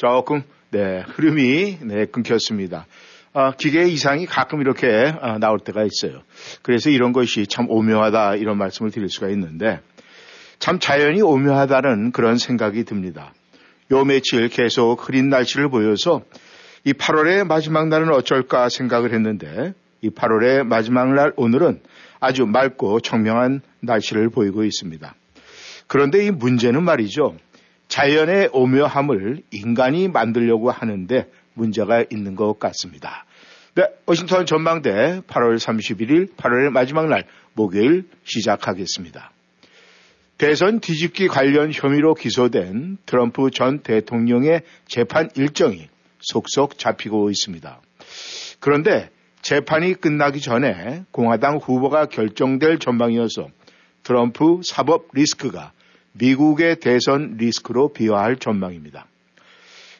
조금 네 흐름이 네 끊겼습니다. 아, 기계 이상이 가끔 이렇게 아, 나올 때가 있어요. 그래서 이런 것이 참 오묘하다 이런 말씀을 드릴 수가 있는데 참 자연이 오묘하다는 그런 생각이 듭니다. 요 며칠 계속 흐린 날씨를 보여서 이 8월의 마지막 날은 어쩔까 생각을 했는데 이 8월의 마지막 날 오늘은 아주 맑고 청명한 날씨를 보이고 있습니다. 그런데 이 문제는 말이죠. 자연의 오묘함을 인간이 만들려고 하는데 문제가 있는 것 같습니다. 네, 워싱턴 전망대 8월 31일 8월의 마지막 날 목요일 시작하겠습니다. 대선 뒤집기 관련 혐의로 기소된 트럼프 전 대통령의 재판 일정이 속속 잡히고 있습니다. 그런데 재판이 끝나기 전에 공화당 후보가 결정될 전망이어서 트럼프 사법 리스크가 미국의 대선 리스크로 비화할 전망입니다.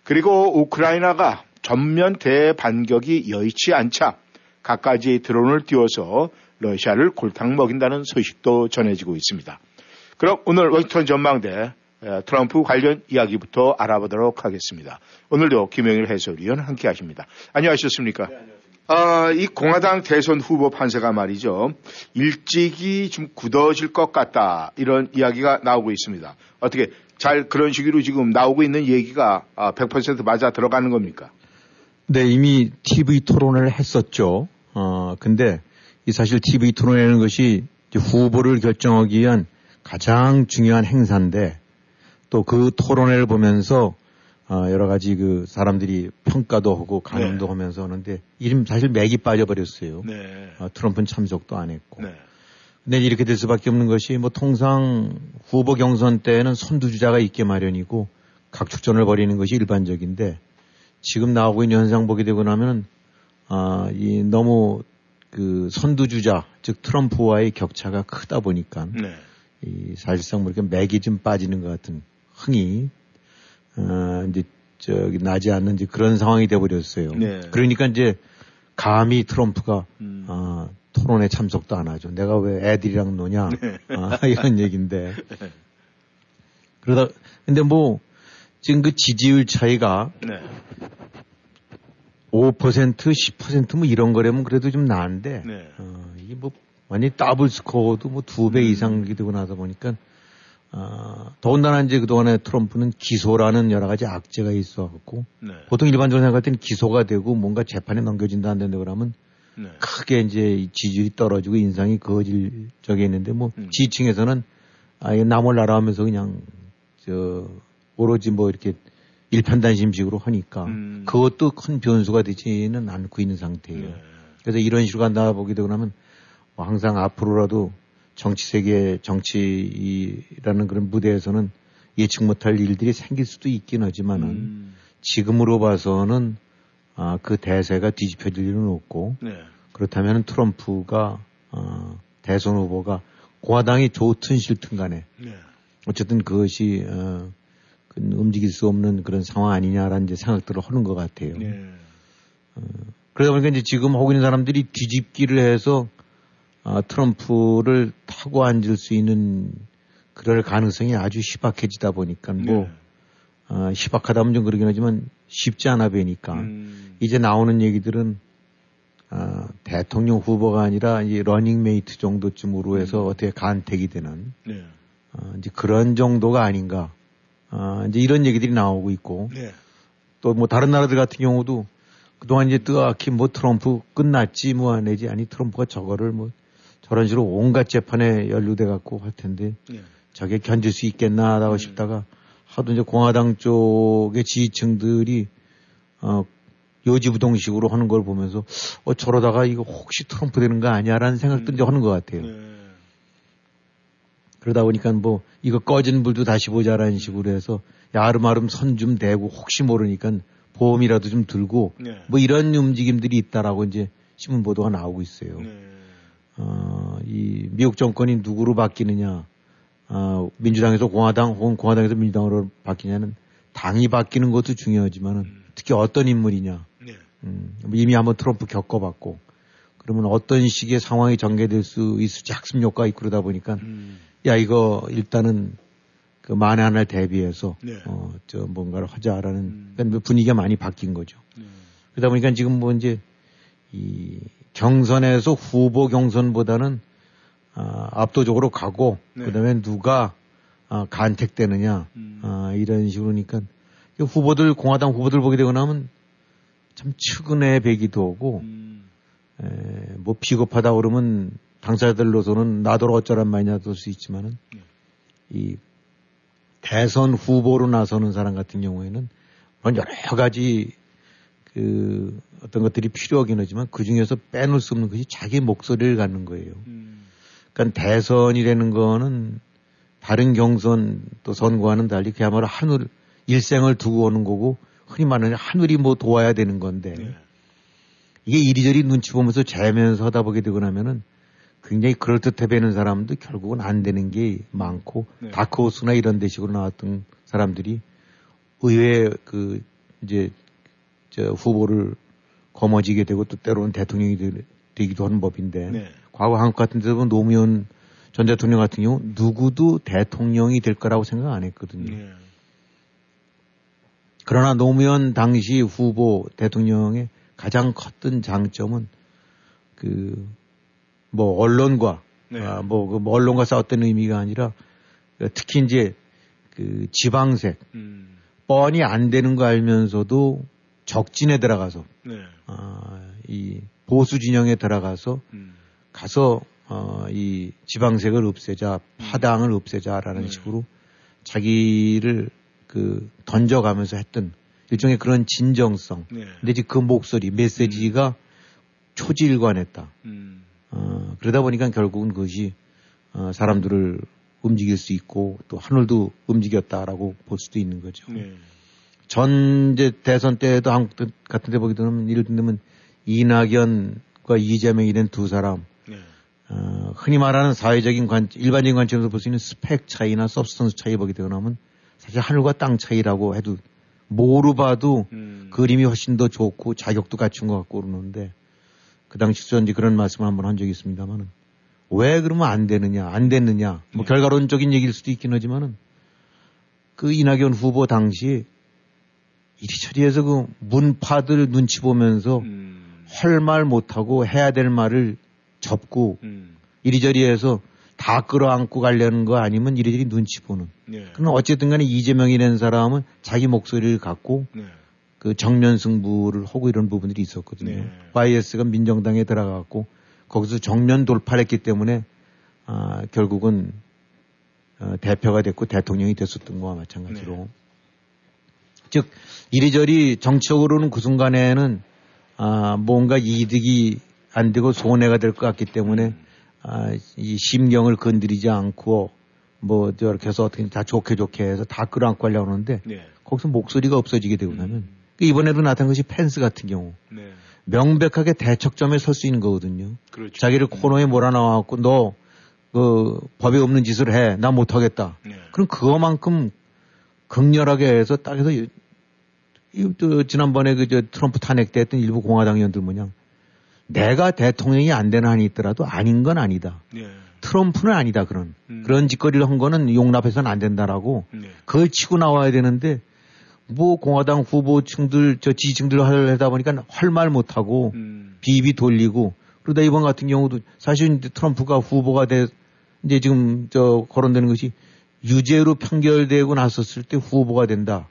그리고 우크라이나가 전면 대반격이 여의치 않자 갖가지 드론을 띄워서 러시아를 골탕 먹인다는 소식도 전해지고 있습니다. 그럼 오늘 워싱턴 전망대 트럼프 관련 이야기부터 알아보도록 하겠습니다. 오늘도 김영일 해설위원 함께 하십니다. 안녕하셨습니까? 네, 아, 이 공화당 대선 후보 판세가 말이죠. 일찍이 좀 굳어질 것 같다. 이런 이야기가 나오고 있습니다. 어떻게 잘 그런 식으로 지금 나오고 있는 얘기가 100% 아, 맞아 들어가는 겁니까? 네, 이미 TV 토론을 했었죠. 어, 근데 이 사실 TV 토론이라는 것이 후보를 결정하기 위한 가장 중요한 행사인데 또 그 토론회를 보면서 어, 여러 가지 그 사람들이 평가도 하고 강연도 네. 하면서 하는데 이름 사실 맥이 빠져버렸어요. 네. 어, 트럼프는 참석도 안 했고. 네. 근데 이렇게 될 수밖에 없는 것이 뭐 통상 후보 경선 때는 선두주자가 있게 마련이고 각축전을 벌이는 것이 일반적인데 지금 나오고 있는 현상 보게 되고 나면 아, 이 너무 그 선두주자 즉 트럼프와의 격차가 크다 보니까 네. 이 사실상 뭐 이렇게 맥이 좀 빠지는 것 같은 흥이 어, 이제 저기 나지 않는 이제 그런 상황이 돼버렸어요. 네. 그러니까 이제 감히 트럼프가 음. 어, 토론에 참석도 안 하죠. 내가 왜 애들이랑 노냐 네. 아, 이런 얘기인데 그러다 근데 뭐 지금 그 지지율 차이가 네. 5% 10%뭐 이런 거라면 그래도 좀 나은데 네. 어, 이게 뭐 완전 히 더블 스코어도 뭐 두배 음. 이상 되고 나서 보니까 어, 더군다나 이제 그동안에 트럼프는 기소라는 여러 가지 악재가 있어갖고 네. 보통 일반적으로 생각할 때는 기소가 되고 뭔가 재판에 넘겨진다 안 된다 그러면 네. 크게 이제 지지율이 떨어지고 인상이 거질 적에 있는데 뭐 음. 지층에서는 아예 나몰라라 하면서 그냥 저 오로지 뭐 이렇게 일편단심식으로 하니까 음. 그것도 큰 변수가 되지는 않고 있는 상태예요. 네. 그래서 이런 식으로 간다 보게 되고 나면 뭐 항상 앞으로라도 정치 세계 정치라는 그런 무대에서는 예측 못할 일들이 생길 수도 있긴 하지만은 음. 지금으로 봐서는 아, 그 대세가 뒤집혀질 일은 없고 네. 그렇다면 트럼프가 어, 대선 후보가 공화당이 좋든 싫든 간에 네. 어쨌든 그것이 어, 그 움직일 수 없는 그런 상황 아니냐라는 이제 생각들을 하는 것 같아요. 네. 어, 그러다 보니까 이제 지금 하고 있는 사람들이 뒤집기를 해서 어, 트럼프를 타고 앉을 수 있는 그럴 가능성이 아주 희박해지다 보니까 뭐 네. 어, 희박하다면 좀 그러긴 하지만 쉽지 않아 보이니까 음. 이제 나오는 얘기들은 어, 대통령 후보가 아니라 이제 러닝메이트 정도쯤으로 해서 음. 어떻게 간택이 되는 네. 어, 이제 그런 정도가 아닌가 어, 이제 이런 얘기들이 나오고 있고 네. 또뭐 다른 나라들 같은 경우도 그동안 이제 뜨악히 뭐 트럼프 끝났지 뭐 내지 아니 트럼프가 저거를 뭐 저런 식으로 온갖 재판에 연루돼 갖고 할 텐데 네. 저게 견딜 수 있겠나 하고 음. 싶다가 하도 이제 공화당 쪽의 지지층들이 어 요지부동식으로 하는 걸 보면서 어 저러다가 이거 혹시 트럼프 되는 거 아니야라는 생각도 음. 이제 하는 것 같아요. 네. 그러다 보니까 뭐 이거 꺼진 불도 다시 보자라는 식으로 해서 야름아름 선 좀 대고 혹시 모르니까 보험이라도 좀 들고 네. 뭐 이런 움직임들이 있다라고 이제 신문 보도가 나오고 있어요. 네. 어, 이 미국 정권이 누구로 바뀌느냐, 어, 민주당에서 공화당 혹은 공화당에서 민주당으로 바뀌냐는 당이 바뀌는 것도 중요하지만은 음. 특히 어떤 인물이냐. 네. 음, 이미 한번 트럼프 겪어봤고 그러면 어떤 식의 상황이 전개될 수 있을지 학습 효과가 있고 그러다 보니까 음. 야 이거 일단은 그 만에 하나를 대비해서 네. 어저 뭔가를 하자라는 음. 그러니까 분위기가 많이 바뀐 거죠. 네. 그러다 보니까 지금 뭐 이제 이 경선에서 후보 경선보다는 아, 압도적으로 가고 네. 그다음에 누가 아, 간택되느냐 음. 아, 이런 식으로니까 후보들 공화당 후보들 보게 되고 나면 참 측은해 배기도 오고 음. 에, 뭐 비겁하다 그러면 당사자들로서는 나더러 어쩌란 말이냐 될수 있지만은 네. 이 대선 후보로 나서는 사람 같은 경우에는 여러 가지 그 어떤 것들이 필요하긴 하지만 그 중에서 빼놓을 수 없는 것이 자기 목소리를 갖는 거예요. 음. 그러니까 대선이라는 거는 다른 경선 또 선거와는 달리 그야말로 하늘 일생을 두고 오는 거고 흔히 말하는 하늘이 뭐 도와야 되는 건데 네. 이게 이리저리 눈치 보면서 재면서 하다 보게 되고 나면은 굉장히 그럴듯해 보이는 사람도 결국은 안 되는 게 많고 네. 다크호스나 이런 데식으로 나왔던 사람들이 의회 그 이제 저 후보를 거머쥐게 되고 또 때로는 대통령이 되, 기도 하는 법인데 네. 과거 한국 같은 데서 노무현 전 대통령 같은 경우 누구도 대통령이 될 거라고 생각 안 했거든요. 네. 그러나 노무현 당시 후보 대통령의 가장 컸던 장점은 그 뭐 언론과 네. 아, 뭐, 그 뭐 언론과 싸웠던 의미가 아니라 특히 이제 그 지방색 음. 뻔히 안 되는 거 알면서도 적진에 들어가서 네. 어, 이 보수 진영에 들어가서 음. 가서 어, 이 지방색을 없애자, 음. 파당을 없애자라는 네. 식으로 자기를 그 던져가면서 했던 일종의 그런 진정성. 네. 근데 이제 그 목소리, 메시지가 음. 초지일관했다. 음. 어, 그러다 보니까 결국은 그것이 어, 사람들을 움직일 수 있고 또 하늘도 움직였다라고 볼 수도 있는 거죠. 네. 전 이제 대선 때도 한국 같은 데 보게 되면 예를 들면 이낙연과 이재명이 된 두 사람 네. 어, 흔히 말하는 사회적인 관 일반적인 관점에서 볼 수 있는 스펙 차이나 substance 차이 보게 되고 나면 사실 하늘과 땅 차이라고 해도 모르 봐도 음. 그림이 훨씬 더 좋고 자격도 갖춘 것 같고 그러는데 그 당시 전지 그런 말씀을 한번 한 적이 있습니다만은 왜 그러면 안 되느냐 안 됐느냐 뭐 네. 결과론적인 얘기일 수도 있긴 하지만은 그 이낙연 후보 당시 이리저리 해서 그 문파들 눈치 보면서 음. 할말 못하고 해야 될 말을 접고 음. 이리저리 해서 다 끌어안고 가려는 거 아니면 이리저리 눈치 보는. 네. 그럼 어쨌든 간에 이재명이라는 사람은 자기 목소리를 갖고 네. 그 정면 승부를 하고 이런 부분들이 있었거든요. 네. YS가 민정당에 들어갔고 거기서 정면 돌파를 했기 때문에 아, 결국은 어, 대표가 됐고 대통령이 됐었던 거와 마찬가지로. 네. 즉 이리저리 정치적으로는 그 순간에는 아, 뭔가 이득이 안 되고 손해가 될 것 같기 때문에 아, 이 심경을 건드리지 않고 뭐 저렇게 해서 어떻게 다 좋게 좋게 해서 다 끌어안고 하려고 하는데 네. 거기서 목소리가 없어지게 되고 나면 음. 이번에도 나타난 것이 펜스 같은 경우 네. 명백하게 대척점에 설 수 있는 거거든요. 그렇죠. 자기를 코너에 몰아넣어갖고 너 그 법에 없는 짓을 해. 나 못하겠다. 네. 그럼 그거만큼 극렬하게 해서 딱 해서 이 또 지난번에 그 저 트럼프 탄핵 때 했던 일부 공화당 의원들 뭐냐 내가 대통령이 안 되는 한이 있더라도 아닌 건 아니다. 네. 트럼프는 아니다 그런 음. 그런 짓거리를 한 거는 용납해서는 안 된다라고 네. 그걸 치고 나와야 되는데 뭐 공화당 후보층들 저 지지층들 하다 보니까 할 말 못하고 음. 비비 돌리고 그러다 이번 같은 경우도 사실 이제 트럼프가 후보가 돼 이제 지금 저 거론되는 것이 유죄로 판결되고 나섰을 때 후보가 된다.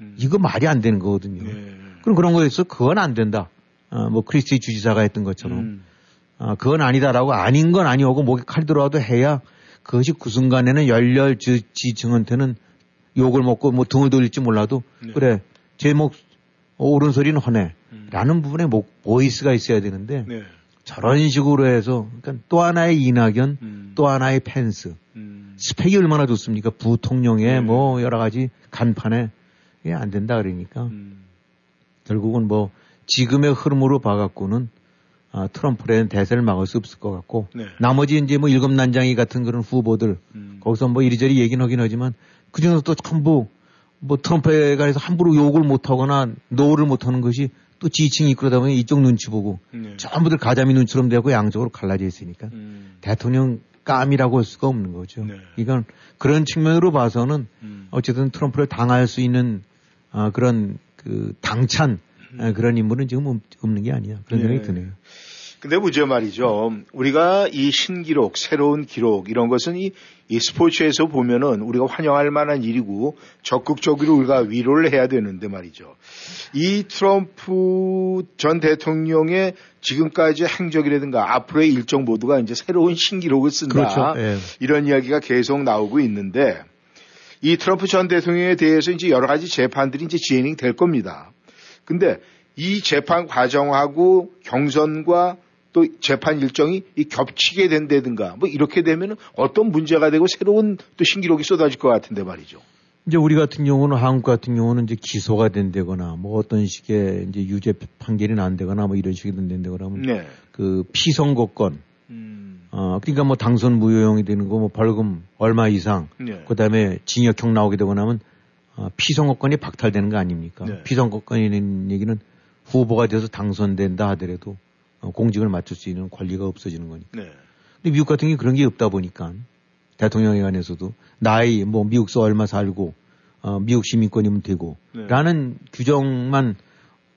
음. 이거 말이 안 되는 거거든요. 네. 그럼 그런 거에서 그건 안 된다. 어, 뭐 크리스티 주지사가 했던 것처럼 음. 어, 그건 아니다라고 아닌 건 아니오고 목에 칼 들어와도 해야 그것이 그 순간에는 열렬 지층한테는 욕을 먹고 뭐 등을 돌릴지 몰라도 네. 그래 제목 옳은 소리는 허네 음. 라는 부분에 목 voice가 있어야 되는데 네. 저런 식으로 해서 그러니까 또 하나의 이낙연 음. 또 하나의 펜스 음. 스펙이 얼마나 좋습니까? 부통령에 네. 뭐 여러 가지 간판에 이게 안 된다 그러니까 음. 결국은 뭐 지금의 흐름으로 봐갖고는 아, 트럼프라는 대세를 막을 수 없을 것 같고 네. 나머지 이제 뭐 일곱 난장이 같은 그런 후보들 음. 거기서 뭐 이리저리 얘기는 하긴 하지만 그중에서 또 전부 뭐 트럼프에 관해서 함부로 욕을 못하거나 no를 못하는 것이 또 지지층이 그러다 보니 이쪽 눈치 보고 네. 전부들 가자미 눈처럼 되고 양쪽으로 갈라져 있으니까 음. 대통령 감이라고 할 수가 없는 거죠. 네. 이건 그런 측면으로 봐서는 음. 어쨌든 트럼프를 당할 수 있는 아, 그런 그 당찬 아, 그런 인물은 지금 없는 게 아니야. 그런 네. 생각이 드네요. 근데 문제 말이죠. 우리가 이 신기록, 새로운 기록 이런 것은 이, 이 스포츠에서 보면은 우리가 환영할 만한 일이고 적극적으로 우리가 위로를 해야 되는데 말이죠. 이 트럼프 전 대통령의 지금까지 행적이라든가 앞으로의 일정 모두가 이제 새로운 신기록을 쓴다. 그렇죠. 네. 이런 이야기가 계속 나오고 있는데 이 트럼프 전 대통령에 대해서 이제 여러 가지 재판들이 이제 진행 될 겁니다. 근데 이 재판 과정하고 경선과 또 재판 일정이 겹치게 된다든가 뭐 이렇게 되면 어떤 문제가 되고 새로운 또 신기록이 쏟아질 것 같은데 말이죠. 이제 우리 같은 경우는 한국 같은 경우는 이제 기소가 된다거나 뭐 어떤 식의 이제 유죄 판결이 난다거나 뭐 이런 식이 된다거나 하면 네. 그 피선거권 음. 어 그러니까 뭐 당선 무효형이 되는 거 뭐 벌금 얼마 이상 네. 그 다음에 징역형 나오게 되거나 하면 어, 피선거권이 박탈되는 거 아닙니까? 네. 피선거권이라는 얘기는 후보가 돼서 당선된다 하더라도 어, 공직을 맡을 수 있는 권리가 없어지는 거니까. 네. 근데 미국 같은 게 그런 게 없다 보니까 대통령에 관해서도 나이 뭐 미국서 얼마 살고 어, 미국 시민권이면 되고 네. 라는 규정만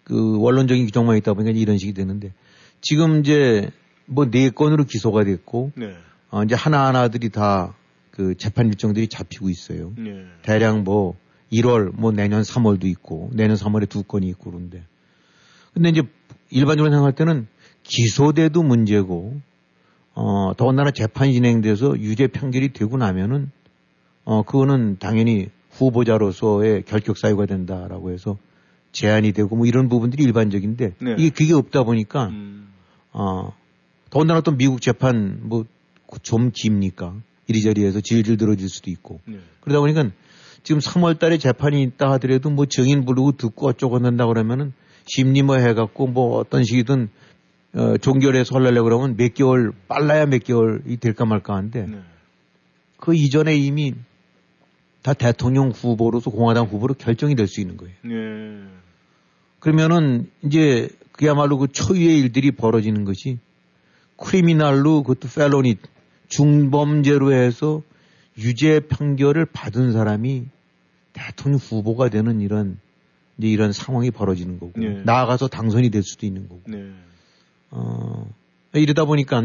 그 원론적인 규정만 있다 보니까 이런 식이 되는데 지금 이제 뭐 네 건으로 기소가 됐고 네. 어, 이제 하나하나들이 다 그 재판 일정들이 잡히고 있어요. 네. 대략 뭐 1월 뭐 내년 3월도 있고 내년 3월에 두 건이 있고 그런데 근데 이제 일반적으로 생각할 때는 기소돼도 문제고 어 더군다나 재판이 진행돼서 유죄 판결이 되고 나면은 어 그거는 당연히 후보자로서의 결격 사유가 된다라고 해서 제한이 되고 뭐 이런 부분들이 일반적인데 네. 이게 그게 없다 보니까 음. 어 더군다나 또 미국 재판 뭐 좀 깁니까 이리저리 해서 질질 들어질 수도 있고 네. 그러다 보니까 지금 3월 달에 재판이 있다 하더라도 뭐 증인 부르고 듣고 어쩌고 한다 그러면은 심리 뭐 해갖고 뭐 어떤 식이든 어, 종결해서 하려고 그러면 몇 개월, 빨라야 몇 개월이 될까 말까 하는데 네. 그 이전에 이미 다 대통령 후보로서 공화당 후보로 결정이 될 수 있는 거예요. 네. 그러면은 이제 그야말로 그 초유의 일들이 벌어지는 것이 크리미널로 그것도 펠로니 중범죄로 해서 유죄 판결을 받은 사람이 대통령 후보가 되는 이런 이제 이런 상황이 벌어지는 거고 네. 나아가서 당선이 될 수도 있는 거고 네. 어 이러다 보니까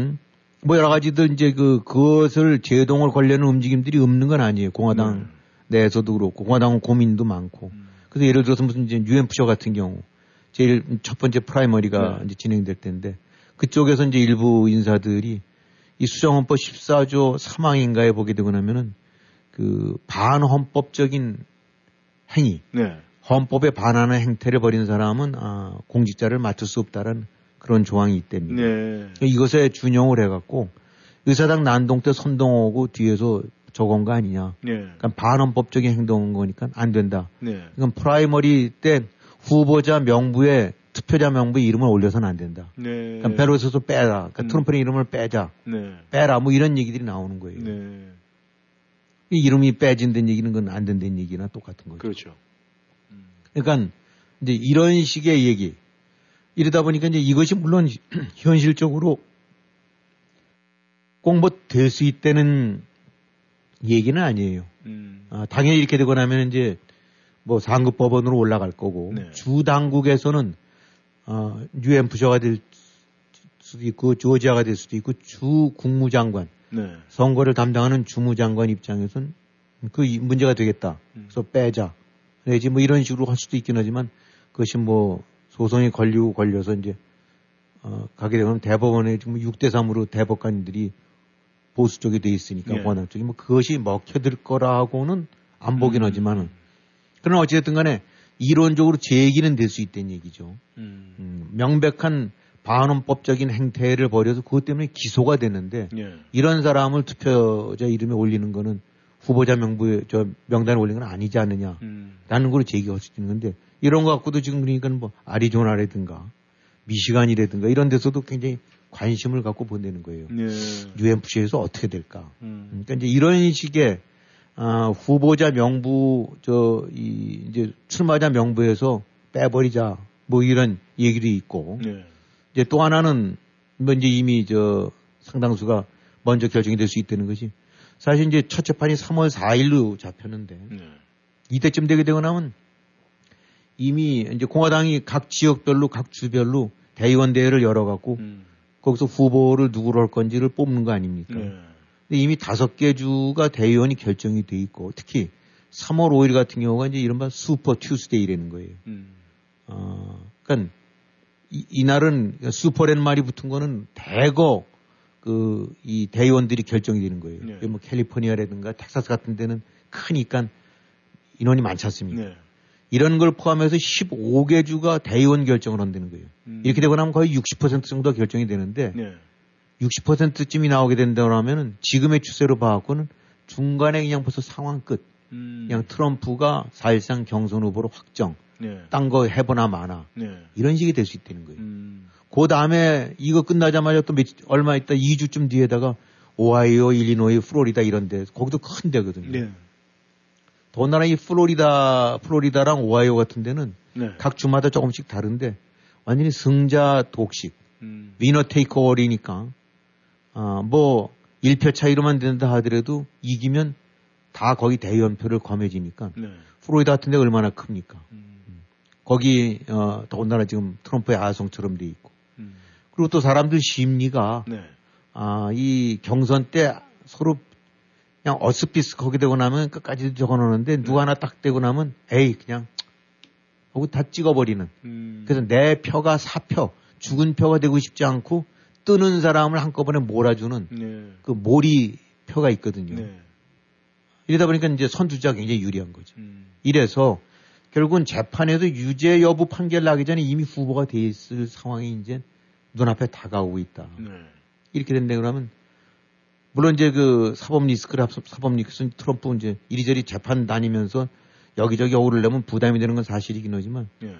뭐 여러 가지들 이제 그 그것을 제동을 걸려는 움직임들이 없는 건 아니에요 공화당 네. 내에서도 그렇고 공화당은 고민도 많고 음. 그래서 예를 들어서 무슨 이제 유엔프쇼 같은 경우 제일 첫 번째 primary가 네. 이제 진행될 텐데 그쪽에서 이제 일부 인사들이 이 수정헌법 14조 3항인가에 보게 되고 나면은 그 반헌법적인 행위 네. 헌법에 반하는 행태를 벌인 사람은 아, 공직자를 맡을 수 없다는 그런 조항이 있답니다. 네. 이것에 준용을 해갖고 의사당 난동 때 선동하고 뒤에서 저건 거 아니냐. 네. 그러니까 반헌법적인 행동인 거니까 안 된다. 네. 그러 primary 때 후보자 명부에 투표자 명부에 이름을 올려서는 안 된다. 네. 그러니까 베로에서도 빼라. 그러니까 음. 트럼프의 이름을 빼자. 네. 빼라. 뭐 이런 얘기들이 나오는 거예요. 네. 이 이름이 빼진다는 얘기는 건 안 된다는 얘기나 똑같은 거죠. 그렇죠. 그러니까 이제 이런 식의 얘기. 이러다 보니까 이제 이것이 물론 현실적으로 공부될 수 있다는 얘기는 아니에요. 음. 아, 당연히 이렇게 되고 나면 이제 뭐 상급 법원으로 올라갈 거고 네. 주 당국에서는 어, 유엔 부셔가 될 수도 있고 조지아가 될 수도 있고 주 국무장관 네. 선거를 담당하는 주무장관 입장에서는 그 문제가 되겠다. 음. 그래서 빼자. 내지 뭐 이런 식으로 할 수도 있긴 하지만 그것이 뭐 소송이 걸리고 걸려서 이제 어, 가게 되면 대법원에 지금 6대 3으로 대법관들이 보수 쪽에 돼 있으니까 예. 원활 쪽이 뭐 그것이 먹혀들 거라고는 안 보긴 음. 하지만은 그러나 어찌됐든 간에 이론적으로 제기는 될 수 있다는 얘기죠. 음. 음, 명백한 반헌법적인 행태를 벌여서 그것 때문에 기소가 됐는데 예. 이런 사람을 투표자 이름에 올리는 거는 후보자 명부에 저 명단에 올린 건 아니지 않느냐라는 음. 걸 제기할 수 있는 건데 이런 거 갖고도 지금 그러니까 뭐 아리조나라든가 미시간이라든가 이런 데서도 굉장히 관심을 갖고 보내는 거예요. 네. UNFC에서 어떻게 될까? 음. 그러니까 이제 이런 식의 아, 후보자 명부 저 이 이제 출마자 명부에서 빼버리자 뭐 이런 얘기도 있고 네. 이제 또 하나는 뭐 이제 이미 저 상당수가 먼저 결정이 될 수 있다는 것이 사실 이제 첫 재판이 3월 4일로 잡혔는데 네. 이때쯤 되게 되고 나면 이미 이제 공화당이 각 지역별로 각 주별로 대의원 대회를 열어갖고 음. 거기서 후보를 누구로 할 건지를 뽑는 거 아닙니까? 네. 이미 다섯 개 주가 대의원이 결정이 돼 있고 특히 3월 5일 같은 경우가 이제 이른바 Super Tuesday라는 거예요. 음. 어, 그러니까 이, 이날은 Super라는 말이 붙은 거는 대거 그 이 대의원들이 결정이 되는 거예요. 네. 뭐 캘리포니아라든가 텍사스 같은 데는 크니까 인원이 많지 않습니까? 네. 이런 걸 포함해서 15개 주가 대의원 결정을 한다는 거예요. 음. 이렇게 되고 나면 거의 60% 정도 결정이 되는데 네. 60%쯤이 나오게 된다고 하면은 지금의 추세로 봐갖고는 중간에 그냥 벌써 상황 끝. 음. 그냥 트럼프가 사실상 경선 후보로 확정. 네. 딴거 해보나 마나. 네. 이런 식이 될 수 있다는 거예요. 음. 그 다음에 이거 끝나자마자 또 며칠, 얼마 있다 2주쯤 뒤에다가 오하이오, 일리노이, 플로리다 이런 데, 거기도 큰 데거든요. 네. 더군다나 이 플로리다, 플로리다랑 오하이오 같은 데는 네. 각 주마다 조금씩 다른데 완전히 승자 독식, 음. 위너 테이크어리니까 어, 뭐 1표 차이로만 된다 하더라도 이기면 다 거기 대의원표를 거머쥐니까 네. 플로리다 같은 데 얼마나 큽니까? 음. 거기 어, 더군다나 지금 트럼프의 아성처럼 돼 있고 음. 그리고 또 사람들 심리가 네. 아, 이 경선 때 서로 그냥 어스피스 거기 되고 나면 끝까지 적어 놓는데 네. 누가 하나 딱 되고 나면 에이 그냥 하고 다 찍어버리는. 음. 그래서 내 표가 사표, 죽은 표가 되고 싶지 않고 뜨는 사람을 한꺼번에 몰아주는 네. 그 몰이 표가 있거든요. 네. 이러다 보니까 이제 선두자가 굉장히 유리한 거죠. 음. 이래서 결국은 재판에도 유죄 여부 판결 나기 전에 이미 후보가 돼 있을 상황이 이제 눈앞에 다가오고 있다. 네. 이렇게 된다 그러면 물론 이제 그 사법 리스크를 사법 리스크 트럼프 이제 이리저리 재판 다니면서 여기저기 오르려면 부담이 되는 건 사실이긴 하지만 예.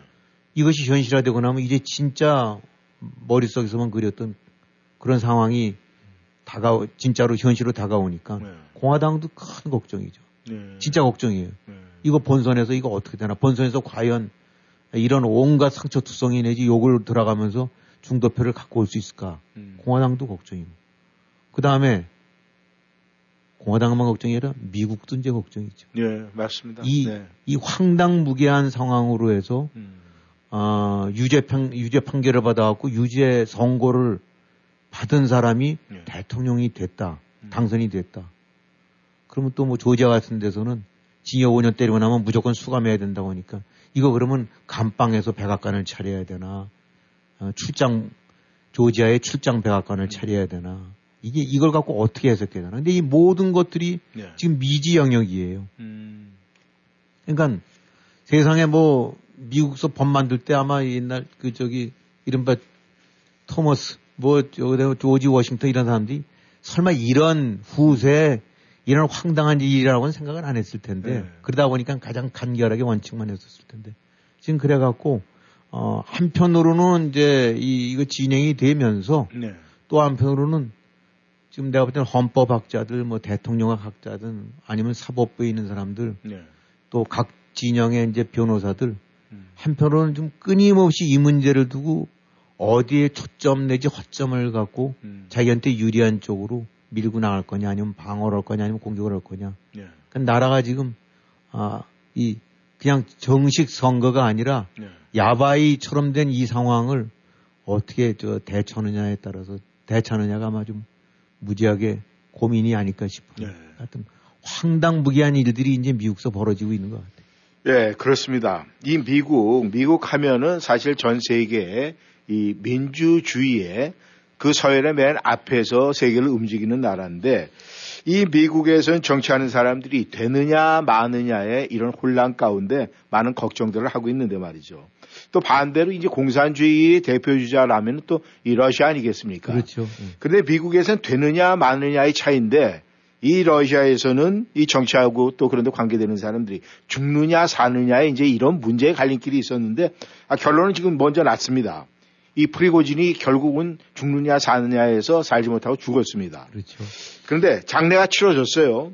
이것이 현실화되고 나면 이제 진짜 머릿속에서만 그렸던 그런 상황이 다가오 진짜로 현실로 다가오니까 네. 공화당도 큰 걱정이죠. 네. 진짜 걱정이에요. 네. 이거 본선에서 이거 어떻게 되나? 본선에서 과연 이런 온갖 상처투성이 내지 욕을 들어가면서 중도표를 갖고 올 수 있을까? 음. 공화당도 걱정이고. 그 다음에 공화당만 걱정이 아니라 미국도 이제 걱정이죠. 예, 맞습니다. 이, 네. 이 황당무계한 상황으로 해서, 음. 어, 유죄 판, 유죄 판결을 받아갖고 유죄 선고를 받은 사람이 예. 대통령이 됐다. 음. 당선이 됐다. 그러면 또 뭐 조지아 같은 데서는 징역 5년 때리고 나면 무조건 수감해야 된다고 하니까 이거 그러면 감방에서 백악관을 차려야 되나 어, 출장 조지아에 출장 백악관을 음. 차려야 되나 이게 이걸 갖고 어떻게 해석해야 되나 근데 이 모든 것들이 네. 지금 미지 영역이에요. 음. 그러니까 세상에 뭐 미국서 법 만들 때 아마 옛날 그 저기 이른바 토머스 뭐 조지 워싱턴 이런 사람들이 설마 이런 후세 이런 황당한 일이라고는 생각을 안 했을 텐데 네. 그러다 보니까 가장 간결하게 원칙만 했었을 텐데 지금 그래갖고 어 한편으로는 이제 이 이거 진행이 되면서 네. 또 한편으로는 지금 내가 볼 때는 헌법학자들 뭐 대통령학 학자든 아니면 사법부에 있는 사람들 네. 또각 진영의 이제 변호사들 음. 한편으로는 좀 끊임없이 이 문제를 두고 어디에 초점 내지 허점을 갖고 음. 자기한테 유리한 쪽으로 밀고 나갈 거냐 아니면 방어를 할 거냐 아니면 공격을 할 거냐. 예. 그 나라가 지금 아, 이 그냥 정식 선거가 아니라 예. 야바이처럼 된 이 상황을 어떻게 저 대처하느냐에 따라서 대처하느냐가 아마 좀 무지하게 고민이 아닐까 싶어요. 예. 하여튼 황당무계한 일들이 이제 미국서 벌어지고 있는 것 같아요. 네, 그렇습니다. 이 미국, 미국 하면은 사실 전 세계에 이 민주주의의 그 서열의 맨 앞에서 세계를 움직이는 나라인데 이 미국에서는 정치하는 사람들이 되느냐 마느냐의 이런 혼란 가운데 많은 걱정들을 하고 있는데 말이죠. 또 반대로 이제 공산주의 대표주자라면 또 이 러시아 아니겠습니까? 그렇죠. 그런데 미국에서는 되느냐 마느냐의 차이인데 이 러시아에서는 이 정치하고 또 그런데 관계되는 사람들이 죽느냐 사느냐에 이제 이런 문제의 갈림길이 있었는데 아, 결론은 지금 먼저 났습니다. 이 프리고진이 결국은 죽느냐 사느냐에서 살지 못하고 죽었습니다. 그렇죠. 그런데 장례가 치러졌어요.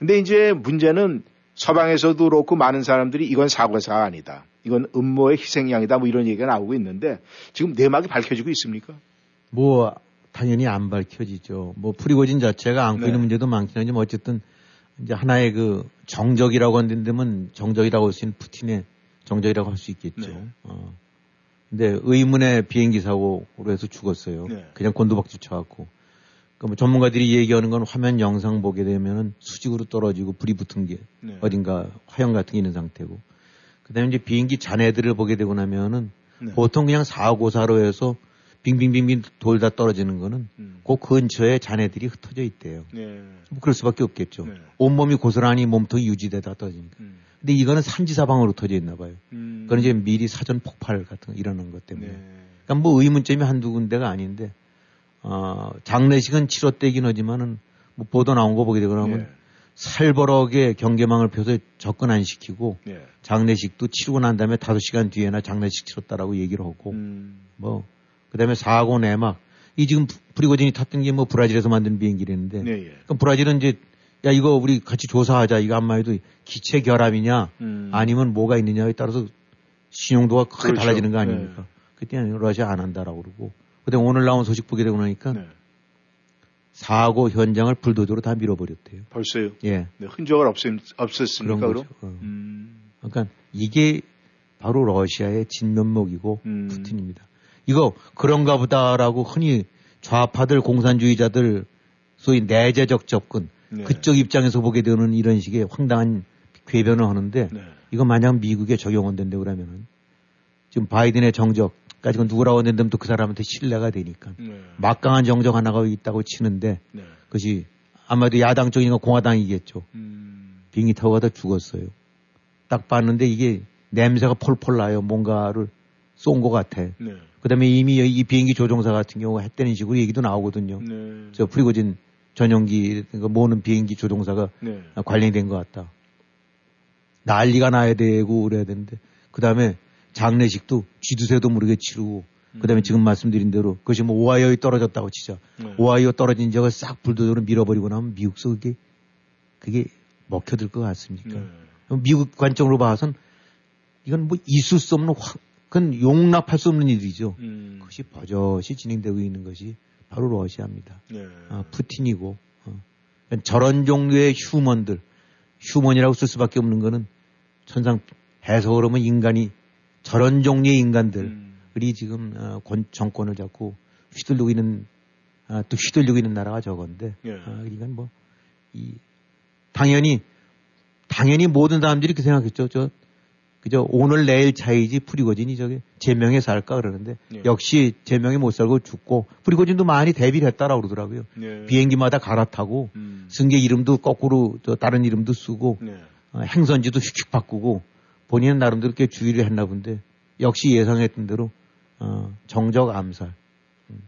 근데 이제 문제는 서방에서도 그렇고 많은 사람들이 이건 사고사가 아니다. 이건 음모의 희생양이다. 뭐 이런 얘기가 나오고 있는데 지금 내막이 밝혀지고 있습니까? 뭐 당연히 안 밝혀지죠. 뭐 프리고진 자체가 안고 네. 있는 문제도 많긴 하지만 어쨌든 이제 하나의 그 정적이라고 한다면 정적이라고 할 수 있는 푸틴의 정적이라고 할 수 있겠죠. 네. 어. 근데 의문의 비행기 사고로 해서 죽었어요. 네. 그냥 곤두박질 쳐갖고. 그러니까 뭐 전문가들이 얘기하는 건 화면 영상 보게 되면은 수직으로 떨어지고 불이 붙은 게 네. 어딘가 화형 같은 게 있는 상태고. 그 다음에 이제 비행기 잔해들을 보게 되고 나면은 네. 보통 그냥 사고사로 해서 빙빙빙빙 돌다 떨어지는 거는 음. 그 근처에 잔해들이 흩어져 있대요. 네. 뭐 그럴 수밖에 없겠죠. 네. 온몸이 고스란히 몸통 유지되다 떨어지니까. 음. 근데 이거는 산지사방으로 터져 있나 봐요. 음. 그건 이제 미리 사전 폭발 같은 거 일어난 것 때문에. 네. 그러니까 뭐 의문점이 한두 군데가 아닌데, 어, 장례식은 치렀대긴 하지만은 뭐 보도 나온 거 보게 되고 나면 네. 살벌하게 경계망을 펴서 접근 안 시키고 네. 장례식도 치르고 난 다음에 다섯 시간 뒤에나 장례식 치렀다라고 얘기를 하고 음. 뭐 그다음에 사고 내막 이 지금 프리고진이 탔던 게 뭐 브라질에서 만든 비행기라는데 네, 예. 그럼 브라질은 이제 야 이거 우리 같이 조사하자 이거 한마디도 기체 결함이냐 음. 아니면 뭐가 있느냐에 따라서 신용도가 크게 그렇죠. 달라지는 거 아닙니까? 네. 그때는 러시아 안 한다라고 그러고 근데 오늘 나온 소식 보게 되고 나니까 네. 사고 현장을 불도저로 다 밀어버렸대요. 벌써요? 예. 네, 흔적을 없앴, 없앴습니까, 그럼? 어. 음. 그러니까 이게 바로 러시아의 진면목이고 음. 푸틴입니다. 이거 그런가 보다라고 흔히 좌파들 공산주의자들 소위 내재적 접근 네. 그쪽 입장에서 보게 되는 이런 식의 황당한 궤변을 하는데 네. 이거 만약 미국에 적용한다는데 그러면은 지금 바이든의 정적까지 건 누구라고 한다면 또 그 사람한테 신뢰가 되니까 네. 막강한 정적 하나가 있다고 치는데 네. 그것이 아마도 야당 쪽이니까 공화당이겠죠. 음. 비행기 타고 가다 죽었어요. 딱 봤는데 이게 냄새가 폴폴 나요. 뭔가를 쏜 것 같아. 네. 그 다음에 이미 이 비행기 조종사 같은 경우가 했다는 식으로 얘기도 나오거든요. 네. 저 프리고진 전용기 그러니까 모는 비행기 조종사가 네. 관련이 된것 같다. 난리가 나야 되고 그래야 되는데 그 다음에 장례식도 쥐두새도 모르게 치르고 그 다음에 음. 지금 말씀드린 대로 그것이 뭐 오하이오에 떨어졌다고 치죠. 네. 오하이오 떨어진 적을 싹 불도저로 밀어버리고 나면 미국서 그게 그게 먹혀들 것 같습니까? 네. 미국 관점으로 봐선 이건 뭐 있을 수 없는 확, 그건 용납할 수 없는 일이죠. 음. 그것이 버젓이 진행되고 있는 것이 바로 러시아입니다. 네. 아, 푸틴이고 어. 저런 종류의 휴먼들, 휴먼이라고 쓸 수밖에 없는 거는 천상 해석을 하면 인간이 저런 종류의 인간들이 음. 지금 어, 정권을 잡고 휘둘리고 있는 아, 또 휘둘리고 있는 나라가 저건데 네. 아, 이건 뭐 이, 당연히 당연히 모든 사람들이 그 생각했죠. 저 그저 오늘 내일 차이지 프리고진이 저게 제명에 살까 그러는데 네. 역시 제명에 못 살고 죽고 프리고진도 많이 대비를 했다라고 그러더라고요. 네. 비행기마다 갈아타고 음. 승객 이름도 거꾸로 저 다른 이름도 쓰고 네. 어, 행선지도 휙휙 바꾸고 본인은 나름대로 꽤 주의를 했나 본데 역시 예상했던 대로 어, 정적 암살 음.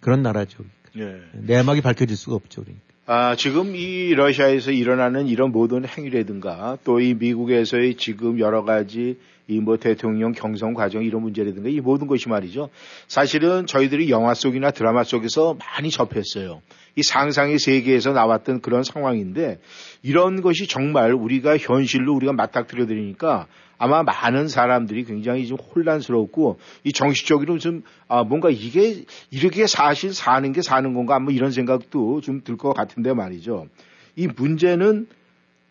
그런 나라죠. 그러니까. 내막이 밝혀질 수가 없죠. 그러니까. 아, 지금 이 러시아에서 일어나는 이런 모든 행위라든가 또 이 미국에서의 지금 여러 가지 이 뭐 대통령 경선 과정 이런 문제라든가 이 모든 것이 말이죠. 사실은 저희들이 영화 속이나 드라마 속에서 많이 접했어요. 이 상상의 세계에서 나왔던 그런 상황인데 이런 것이 정말 우리가 현실로 우리가 맞닥뜨려 드리니까 아마 많은 사람들이 굉장히 좀 혼란스럽고 이 정식적으로 좀 아, 뭔가 이게 이렇게 사실 사는 게 사는 건가 뭐 이런 생각도 좀 들 것 같은데 말이죠. 이 문제는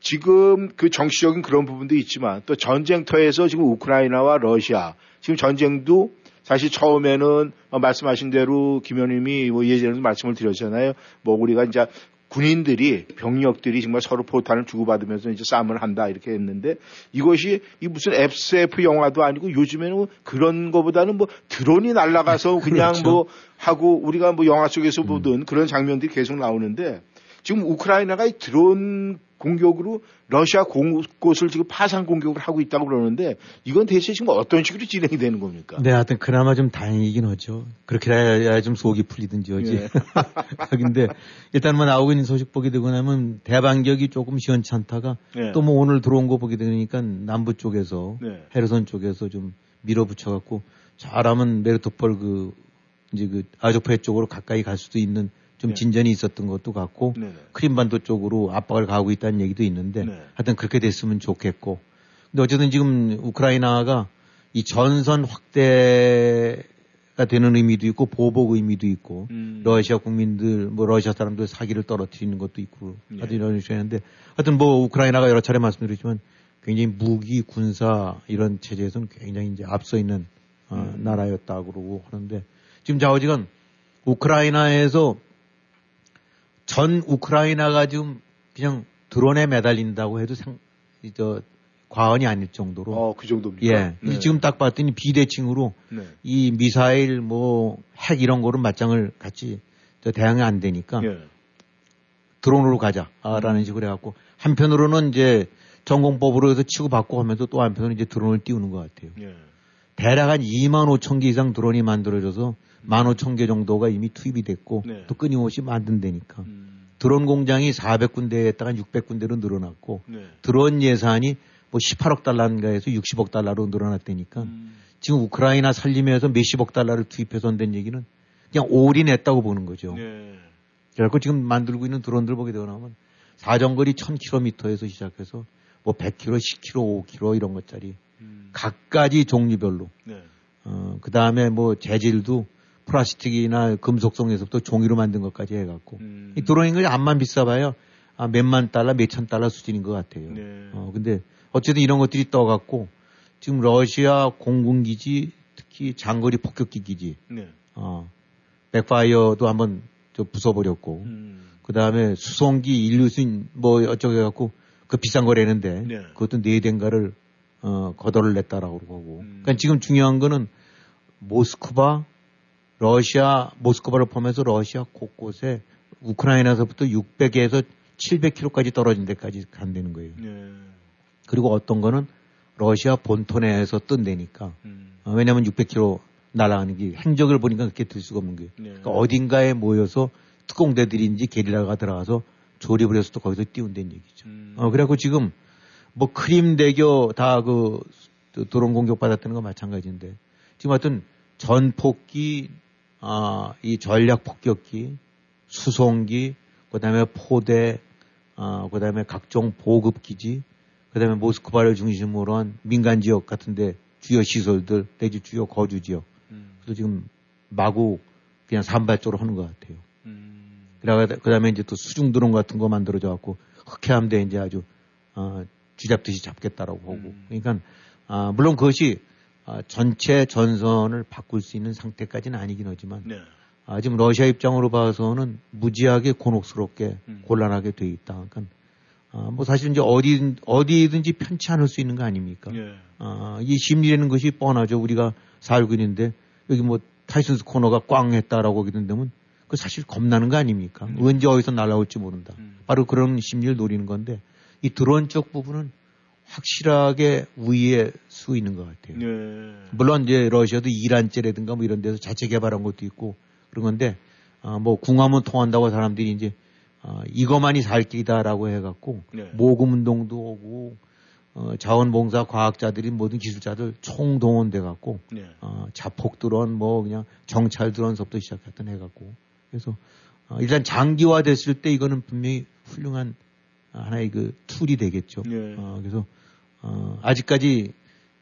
지금 그 정치적인 그런 부분도 있지만 또 전쟁터에서 지금 우크라이나와 러시아 지금 전쟁도 사실 처음에는 어, 말씀하신 대로 김 의원님이 뭐 예전에도 말씀을 드렸잖아요. 뭐 우리가 이제 군인들이 병력들이 정말 서로 포탄을 주고받으면서 이제 싸움을 한다 이렇게 했는데 이것이 이 무슨 SF 영화도 아니고 요즘에는 그런 거보다는 뭐 드론이 날아가서 그냥 그렇죠. 뭐 하고 우리가 뭐 영화 속에서 음. 보던 음. 그런 장면들이 계속 나오는데 지금 우크라이나가 이 드론 공격으로 러시아 곳곳을 지금 파상 공격을 하고 있다고 그러는데 이건 대체 지금 어떤 식으로 진행이 되는 겁니까? 네, 하여튼 그나마 좀 다행이긴 하죠. 그렇게 해야 좀 속이 풀리든지 하지. 예. 근데 일단 뭐 나오고 있는 소식 보게 되고 나면 대반격이 조금 시원찮다가 예. 또뭐 오늘 들어온 거 보게 되니까 남부 쪽에서 네. 헤르손 쪽에서 좀 밀어붙여 갖고 잘하면 메르토폴 그 이제 그 아조프해 쪽으로 가까이 갈 수도 있는 좀 네. 진전이 있었던 것도 같고 네. 크림반도 쪽으로 압박을 가고 있다는 얘기도 있는데 네. 하여튼 그렇게 됐으면 좋겠고 근데 어쨌든 지금 우크라이나가 이 전선 확대가 되는 의미도 있고 보복 의미도 있고 음. 러시아 국민들 뭐 러시아 사람들 사기를 떨어뜨리는 것도 있고 네. 하여튼 이런 식인데 하여튼 뭐 우크라이나가 여러 차례 말씀드렸지만 굉장히 무기 군사 이런 체제에서는 굉장히 이제 앞서 있는 어, 음. 나라였다고 그러고 하는데 지금 자오지간 우크라이나에서 전 우크라이나가 지금 그냥 드론에 매달린다고 해도 상, 저, 과언이 아닐 정도로. 어, 그 정도입니까? 예. 네. 지금 딱 봤더니 비대칭으로 네. 이 미사일 뭐 핵 이런 거를 맞짱을 같이 대응이 안 되니까 예. 드론으로 가자라는 음. 식으로 해갖고 한편으로는 이제 전공법으로 해서 치고받고 하면서 또 한편으로는 이제 드론을 띄우는 것 같아요. 예. 대략 한 2만 5천 개 이상 드론이 만들어져서 15,000개 정도가 이미 투입이 됐고 네. 또 끊임없이 만든다니까. 음. 드론 공장이 400군데에다가 600군데로 늘어났고 네. 드론 예산이 뭐 18억 달러인가 해서 60억 달러로 늘어났다니까. 음. 지금 우크라이나 살림에서 몇십억 달러를 투입해서 된 얘기는 그냥 올인했다고 보는 거죠. 네. 그래갖고 지금 만들고 있는 드론들 보게 되고 나면 사정거리 1000km에서 시작해서 뭐 100km, 10km, 5km 이런 것짜리 음. 각가지 종류별로. 네. 어, 그 다음에 뭐 재질도 플라스틱이나 금속성에서부터 종이로 만든 것까지 해갖고 음. 이 드로잉 을 암만 비싸봐요 아, 몇만 달러, 몇천 달러 수준인 것 같아요. 네. 어, 근데 어쨌든 이런 것들이 떠갖고 지금 러시아 공군기지 특히 장거리 폭격기 기지, 네. 어, 백파이어도 한번 저 부숴버렸고, 음. 그 다음에 수송기 인류수인 뭐 어쩌고 해갖고 그 비싼 거래는데 네. 그것도 네 대인가를 어, 거덜을 냈다라고 그러고. 음. 그러니까 지금 중요한 거는 모스크바, 러시아 모스크바를 포함해서 러시아 곳곳에 우크라이나에서부터 600에서 700km까지 떨어진 데까지 간다는 거예요. 네. 그리고 어떤 거는 러시아 본토 내에서 뜬다니까. 음. 어, 왜냐하면 600km 날아가는 게 행적을 보니까 그렇게 들 수가 없는 거예요. 네. 그러니까 어딘가에 모여서 특공대들인지 게릴라가 들어가서 조립을 해서 또 거기서 띄운다는 얘기죠. 음. 어, 그래갖고 지금 뭐 크림대교 다 그 드론 공격 받았다는 거 마찬가지인데 지금 하여튼 전폭기 아, 이 전략 폭격기, 수송기, 그 다음에 포대, 아, 그 다음에 각종 보급기지, 그 다음에 모스크바를 중심으로 한 민간 지역 같은데 주요 시설들, 내지 주요 거주 지역. 음. 그래서 지금 마구 그냥 산발적으로 하는 것 같아요. 음. 그 다음에 이제 또 수중 드론 같은 거 만들어져 갖고 흑해함대 이제 아주, 어, 쥐잡듯이 잡겠다라고 보고. 음. 그러니까, 아, 물론 그것이 아, 전체 전선을 바꿀 수 있는 상태까지는 아니긴 하지만 네. 아, 지금 러시아 입장으로 봐서는 무지하게 곤혹스럽게 음. 곤란하게 돼 있다. 그러니까 아, 뭐 사실 이제 어디 어디든지 편치 않을 수 있는 거 아닙니까? 네. 아, 이 심리라는 것이 뻔하죠. 우리가 살고 있는데 여기 뭐 타이슨스 코너가 꽝 했다라고 하게 그 사실 겁나는 거 아닙니까? 음. 언제 어디서 날아올지 모른다. 음. 바로 그런 심리를 노리는 건데 이 드론 쪽 부분은 확실하게 우위에 수 있는 것 같아요. 네. 물론 이제 러시아도 이란제라든가 뭐 이런 데서 자체 개발한 것도 있고 그런 건데 어, 뭐 궁하면 통한다고 사람들이 이제 어, 이거만이 살 길이다라고 해갖고 네. 모금 운동도 오고 어, 자원봉사 과학자들이 모든 기술자들 총동원돼 갖고 네. 어, 자폭 드론 뭐 그냥 정찰 드론서부터 시작했던 해갖고 그래서 어, 일단 장기화됐을 때 이거는 분명히 훌륭한 하나의 그 tool이 되겠죠. 네. 어, 그래서 어, 아직까지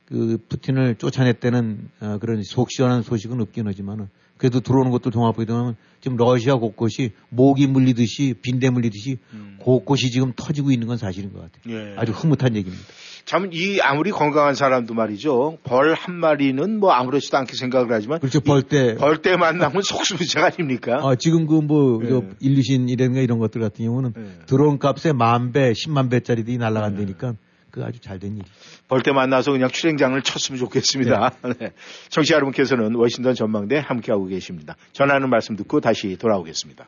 그 푸틴을 쫓아냈다는 어, 그런 속 시원한 소식은 없긴 하지만은 그래도 들어오는 것도 종합하게 되면 지금 러시아 곳곳이 모기 물리듯이 빈대 물리듯이 음. 곳곳이 지금 터지고 있는 건 사실인 것 같아요. 예. 아주 흐뭇한 얘기입니다. 참 이 아무리 건강한 사람도 말이죠. 벌 한 마리는 뭐 아무렇지도 않게 생각을 하지만 그렇죠. 벌떼 벌떼 만나면 속수무책 아닙니까? 아, 지금 그뭐 예. 일리신이라든가 이런 것들 같은 경우는 예. 드론 값에 만 배, 십만 배짜리들이 날아간다니까 예. 그 아주 잘된 일이. 벌때 만나서 그냥 출행장을 쳤으면 좋겠습니다. 네. 네. 청취자 여러분께서는 워싱턴 전망대 함께하고 계십니다. 전하는 말씀 듣고 다시 돌아오겠습니다.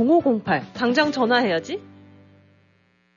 당장 전화해야지.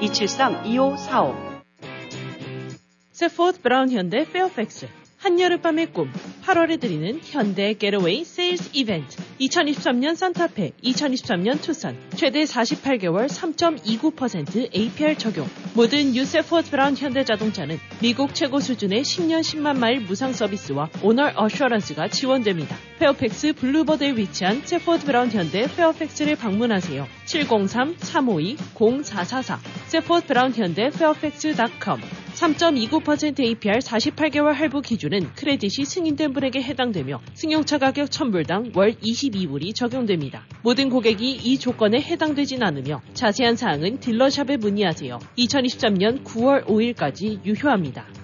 273-2545 세포드 브라운 현대 페어팩스 한여름밤의 꿈 8월에 드리는 현대 getaway sales event 2023년 산타페 2023년 투싼 최대 48개월 3.29% APR 적용 모든 유세포드 브라운 현대자동차는 미국 최고 수준의 10년 10만 마일 무상 서비스와 owner assurance가 지원됩니다. 페어팩스 블루버드에 위치한 세포드 브라운 현대 페어팩스를 방문하세요. 703-352-0444 세포드 브라운 현대 페어팩스.com 3.29% APR 48개월 할부 기준은 크레딧이 승인된 분에게 해당되며 승용차 가격 1000불당 월 22불이 적용됩니다. 모든 고객이 이 조건에 해당되진 않으며 자세한 사항은 딜러샵에 문의하세요. 2023년 9월 5일까지 유효합니다.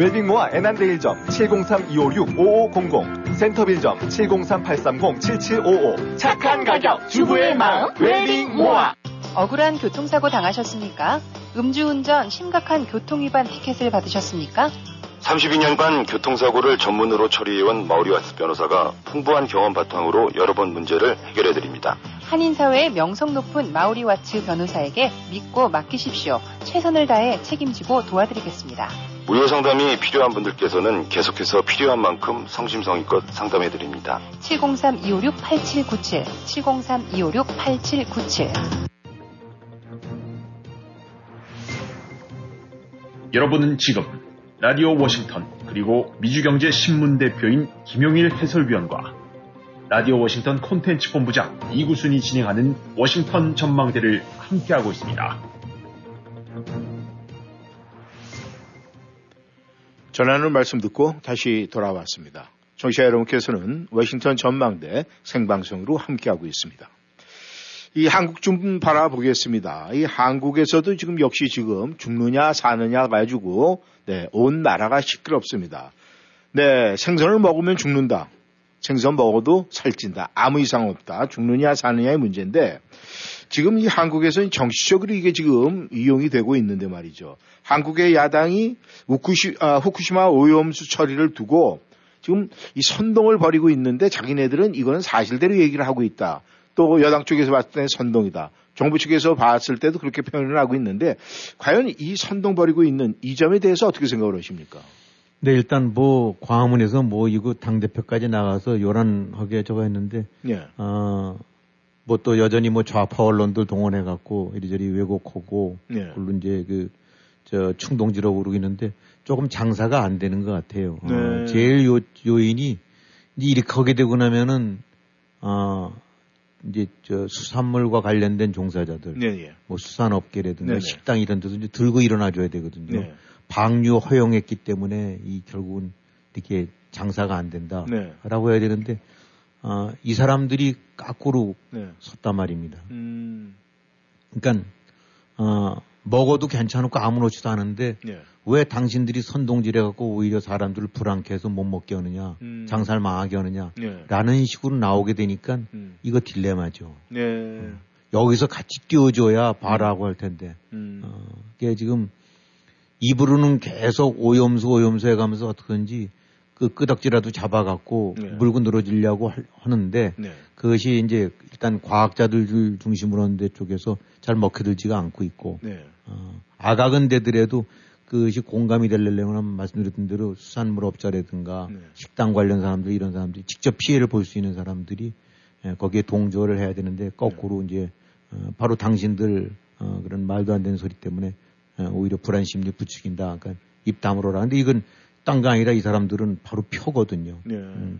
웰빙모아 애난데 1점 703-256-5500 센터빌점 703-830-7755 착한 가격 주부의 마음 웰빙모아 억울한 교통사고 당하셨습니까? 음주운전 심각한 교통위반 티켓을 받으셨습니까? 32년간 교통사고를 전문으로 처리해온 마우리와스 변호사가 풍부한 경험 바탕으로 여러 번 문제를 해결해 드립니다. 한인사회의 명성 높은 마우리와츠 변호사에게 믿고 맡기십시오. 최선을 다해 책임지고 도와드리겠습니다. 무료 상담이 필요한 분들께서는 계속해서 필요한 만큼 성심성의껏 상담해 드립니다. 703-256-8797 703-256-8797 여러분은 지금 라디오 워싱턴 그리고 미주경제 신문 대표인 김용일 해설위원과 라디오 워싱턴 콘텐츠 본부장 이구순이 진행하는 워싱턴 전망대를 함께하고 있습니다. 전하는 말씀 듣고 다시 돌아왔습니다. 청취자 여러분께서는 워싱턴 전망대 생방송으로 함께하고 있습니다. 이 한국 좀 바라보겠습니다. 이 한국에서도 지금 역시 지금 죽느냐 사느냐 가지고 네, 온 나라가 시끄럽습니다. 네, 생선을 먹으면 죽는다. 생선 먹어도 살찐다. 아무 이상 없다. 죽느냐 사느냐의 문제인데 지금 이 한국에서는 정치적으로 이게 지금 이용이 되고 있는데 말이죠. 한국의 야당이 후쿠시, 아, 후쿠시마 오염수 처리를 두고 지금 이 선동을 벌이고 있는데 자기네들은 이거는 사실대로 얘기를 하고 있다. 또 여당 쪽에서 봤을 때 선동이다. 정부 측에서 봤을 때도 그렇게 표현을 하고 있는데 과연 이 선동 벌이고 있는 이 점에 대해서 어떻게 생각을 하십니까? 네, 일단 뭐 광화문에서 뭐 이거 당 대표까지 나가서 요란하게 저거 했는데, 예. 어, 뭐 또 여전히 뭐 좌파 언론들 동원해 갖고 이리저리 왜곡하고, 예. 물론 이제 그 저 충동지라고 그러고 있는데 조금 장사가 안 되는 것 같아요. 네. 어, 제일 요 요인이 이렇게 하게 되고 나면은 어 이제 저 수산물과 관련된 종사자들, 네, 예. 뭐 수산업계라든가 네네. 식당 이런 데서 이제 들고 일어나줘야 되거든요. 네. 방류 허용했기 때문에 이 결국은 이렇게 장사가 안 된다라고 네. 해야 되는데 어, 이 사람들이 까꾸로 네. 섰단 말입니다. 음, 그러니까 어, 먹어도 괜찮고 아무렇지도 않은데 예. 왜 당신들이 선동질해 갖고 오히려 사람들을 불안케 해서 못 먹게 하느냐, 음. 장사를 망하게 하느냐, 예. 라는 식으로 나오게 되니까 음. 이거 딜레마죠. 네. 어. 여기서 같이 띄워줘야 바라고 할 텐데, 음. 어, 이게 지금 입으로는 계속 오염수 오염수 해가면서 어떻게든지 그 끄덕지라도 잡아갖고 네. 물고 늘어지려고 하는데 네. 그것이 이제 일단 과학자들 중심으로 하는 데 쪽에서 잘 먹혀들지가 않고 있고 네. 어, 아각은 되더라도 그것이 공감이 되려면 말씀드렸던 대로 수산물 업자라든가 네. 식당 관련 사람들 이런 사람들이 직접 피해를 볼 수 있는 사람들이 예, 거기에 동조를 해야 되는데 거꾸로 네. 이제 어, 바로 당신들 어, 그런 말도 안 되는 소리 때문에 어, 오히려 불안 심리 부추긴다. 그러니까 입 다물어라. 근데 이건 딴가 아니라 이 사람들은 바로 표거든요. 네. 음,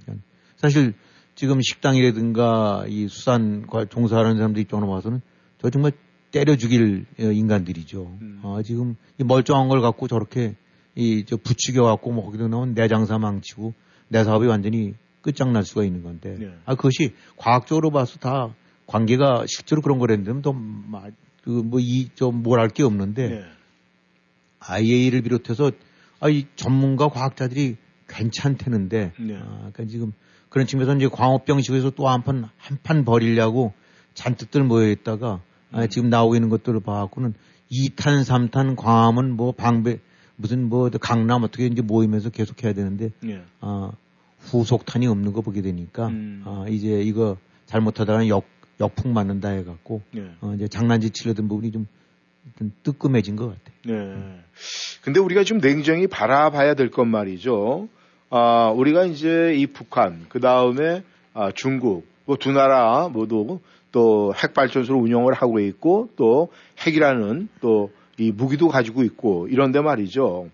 사실 지금 식당이라든가 이 수산 종사하는 사람들 입장으로 봐서는 저 정말 때려 죽일 어, 인간들이죠. 음. 아, 지금 이 멀쩡한 걸 갖고 저렇게 이 저 부추겨 갖고 뭐 거기다 나오면 내 장사 망치고 내 사업이 완전히 끝장날 수가 있는 건데. 네. 아, 그것이 과학적으로 봐서 다 관계가 실제로 그런 거랬는데 또그뭐 이좀 뭘 할 게 없는데 네. IA를 비롯해서 아, 이 전문가 과학자들이 괜찮다는데, 네. 아, 그러니까 지금 그런 측면에서 이제 광업병식에서 또 한 판, 한 판 버리려고 잔뜩들 모여 있다가, 아, 음. 아, 지금 나오고 있는 것들을 봐갖고는 2탄, 3탄 광화문 뭐 방배, 무슨 뭐 강남 어떻게 이제 모이면서 계속 해야 되는데, 네. 아, 후속탄이 없는 거 보게 되니까, 음. 아, 이제 이거 잘못하다가 역, 역풍 맞는다 해갖고, 네. 어, 이제 장난질 치려던 부분이 좀 뜨끔해진 것 같아요. 네. 근데 우리가 좀 냉정히 바라봐야 될 것 말이죠. 아, 우리가 이제 이 북한, 그 다음에 아, 중국, 뭐 두 나라 모두 또 핵발전소를 운영을 하고 있고 또 핵이라는 또 이 무기도 가지고 있고 이런데 말이죠.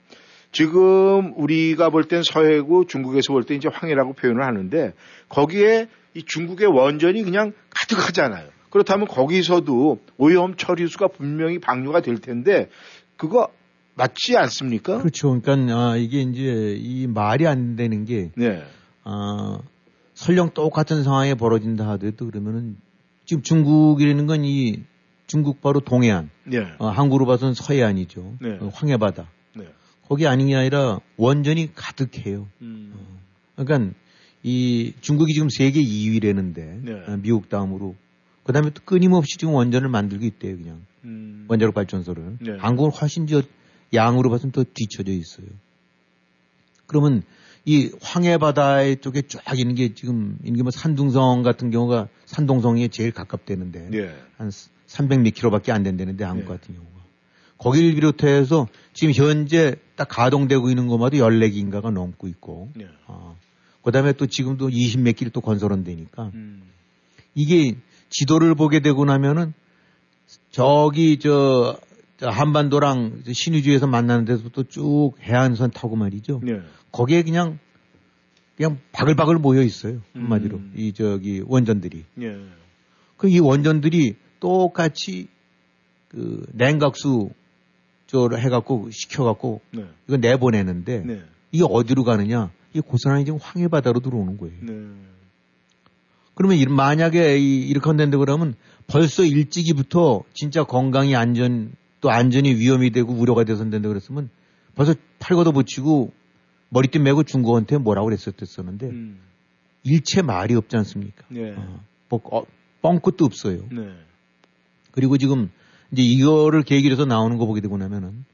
지금 우리가 볼 땐 서해고 중국에서 볼 때 이제 황해라고 표현을 하는데 거기에 이 중국의 원전이 그냥 가득하잖아요. 그렇다면 거기서도 오염 처리수가 분명히 방류가 될 텐데 그거 맞지 않습니까? 그렇죠. 그러니까 아, 이게 이제 이 말이 안 되는 게 네. 아, 설령 똑같은 상황에 벌어진다 하더라도 그러면은 지금 중국이라는 건 이 중국 바로 동해안, 네. 어, 한국으로 봐서는 서해안이죠. 네. 어, 황해바다. 네. 거기 아닌 게 아니라 원전이 가득해요. 음. 어, 그러니까 이 중국이 지금 세계 2위라는데 어, 미국 다음으로 그 다음에 또 끊임없이 지금 원전을 만들고 있대요, 그냥. 음. 원자력 발전소를. 네. 한국은 훨씬 저 양으로 봐서는 더 뒤쳐져 있어요. 그러면 이 황해바다에 쪽에 쫙 있는 게 지금 이게 뭐 산둥성 같은 경우가 산동성에 제일 가깝대는데 네. 한 300미킬로밖에 안 된다는데 한국 네. 같은 경우가 거기를 비롯해서 지금 현재 딱 가동되고 있는 것마다 14기인가가 넘고 있고 네. 아, 그다음에 또 지금도 20몇 킬또 건설은 되니까 음. 이게 지도를 보게 되고 나면은 저기 저, 저 한반도랑 신의주에서 만나는 데서 또쭉 해안선 타고 말이죠. 네. 거기에 그냥 그냥 바글바글 모여 있어요. 한마디로 음. 이 저기 원전들이. 네. 그이 원전들이 똑같이 그 냉각수 저를 해갖고 시켜갖고 네. 이거 내보내는데 네. 이게 어디로 가느냐? 이게 고스란히 지금 황해 바다로 들어오는 거예요. 네. 그러면 만약에 이렇게 한다는데 그러면 벌써 일찍이부터 진짜 건강이 안전 또 안전이 위험이 되고 우려가 돼서 한다는데 그랬으면 벌써 팔 걷어 붙이고 머리띠 메고 중국한테 뭐라고 그랬었댔었는데 음. 일체 말이 없지 않습니까? 네. 어, 뭐, 어, 뻥끗도 없어요. 네. 그리고 지금 이제 이거를 계기로 해서 나오는 거 보게 되고 나면은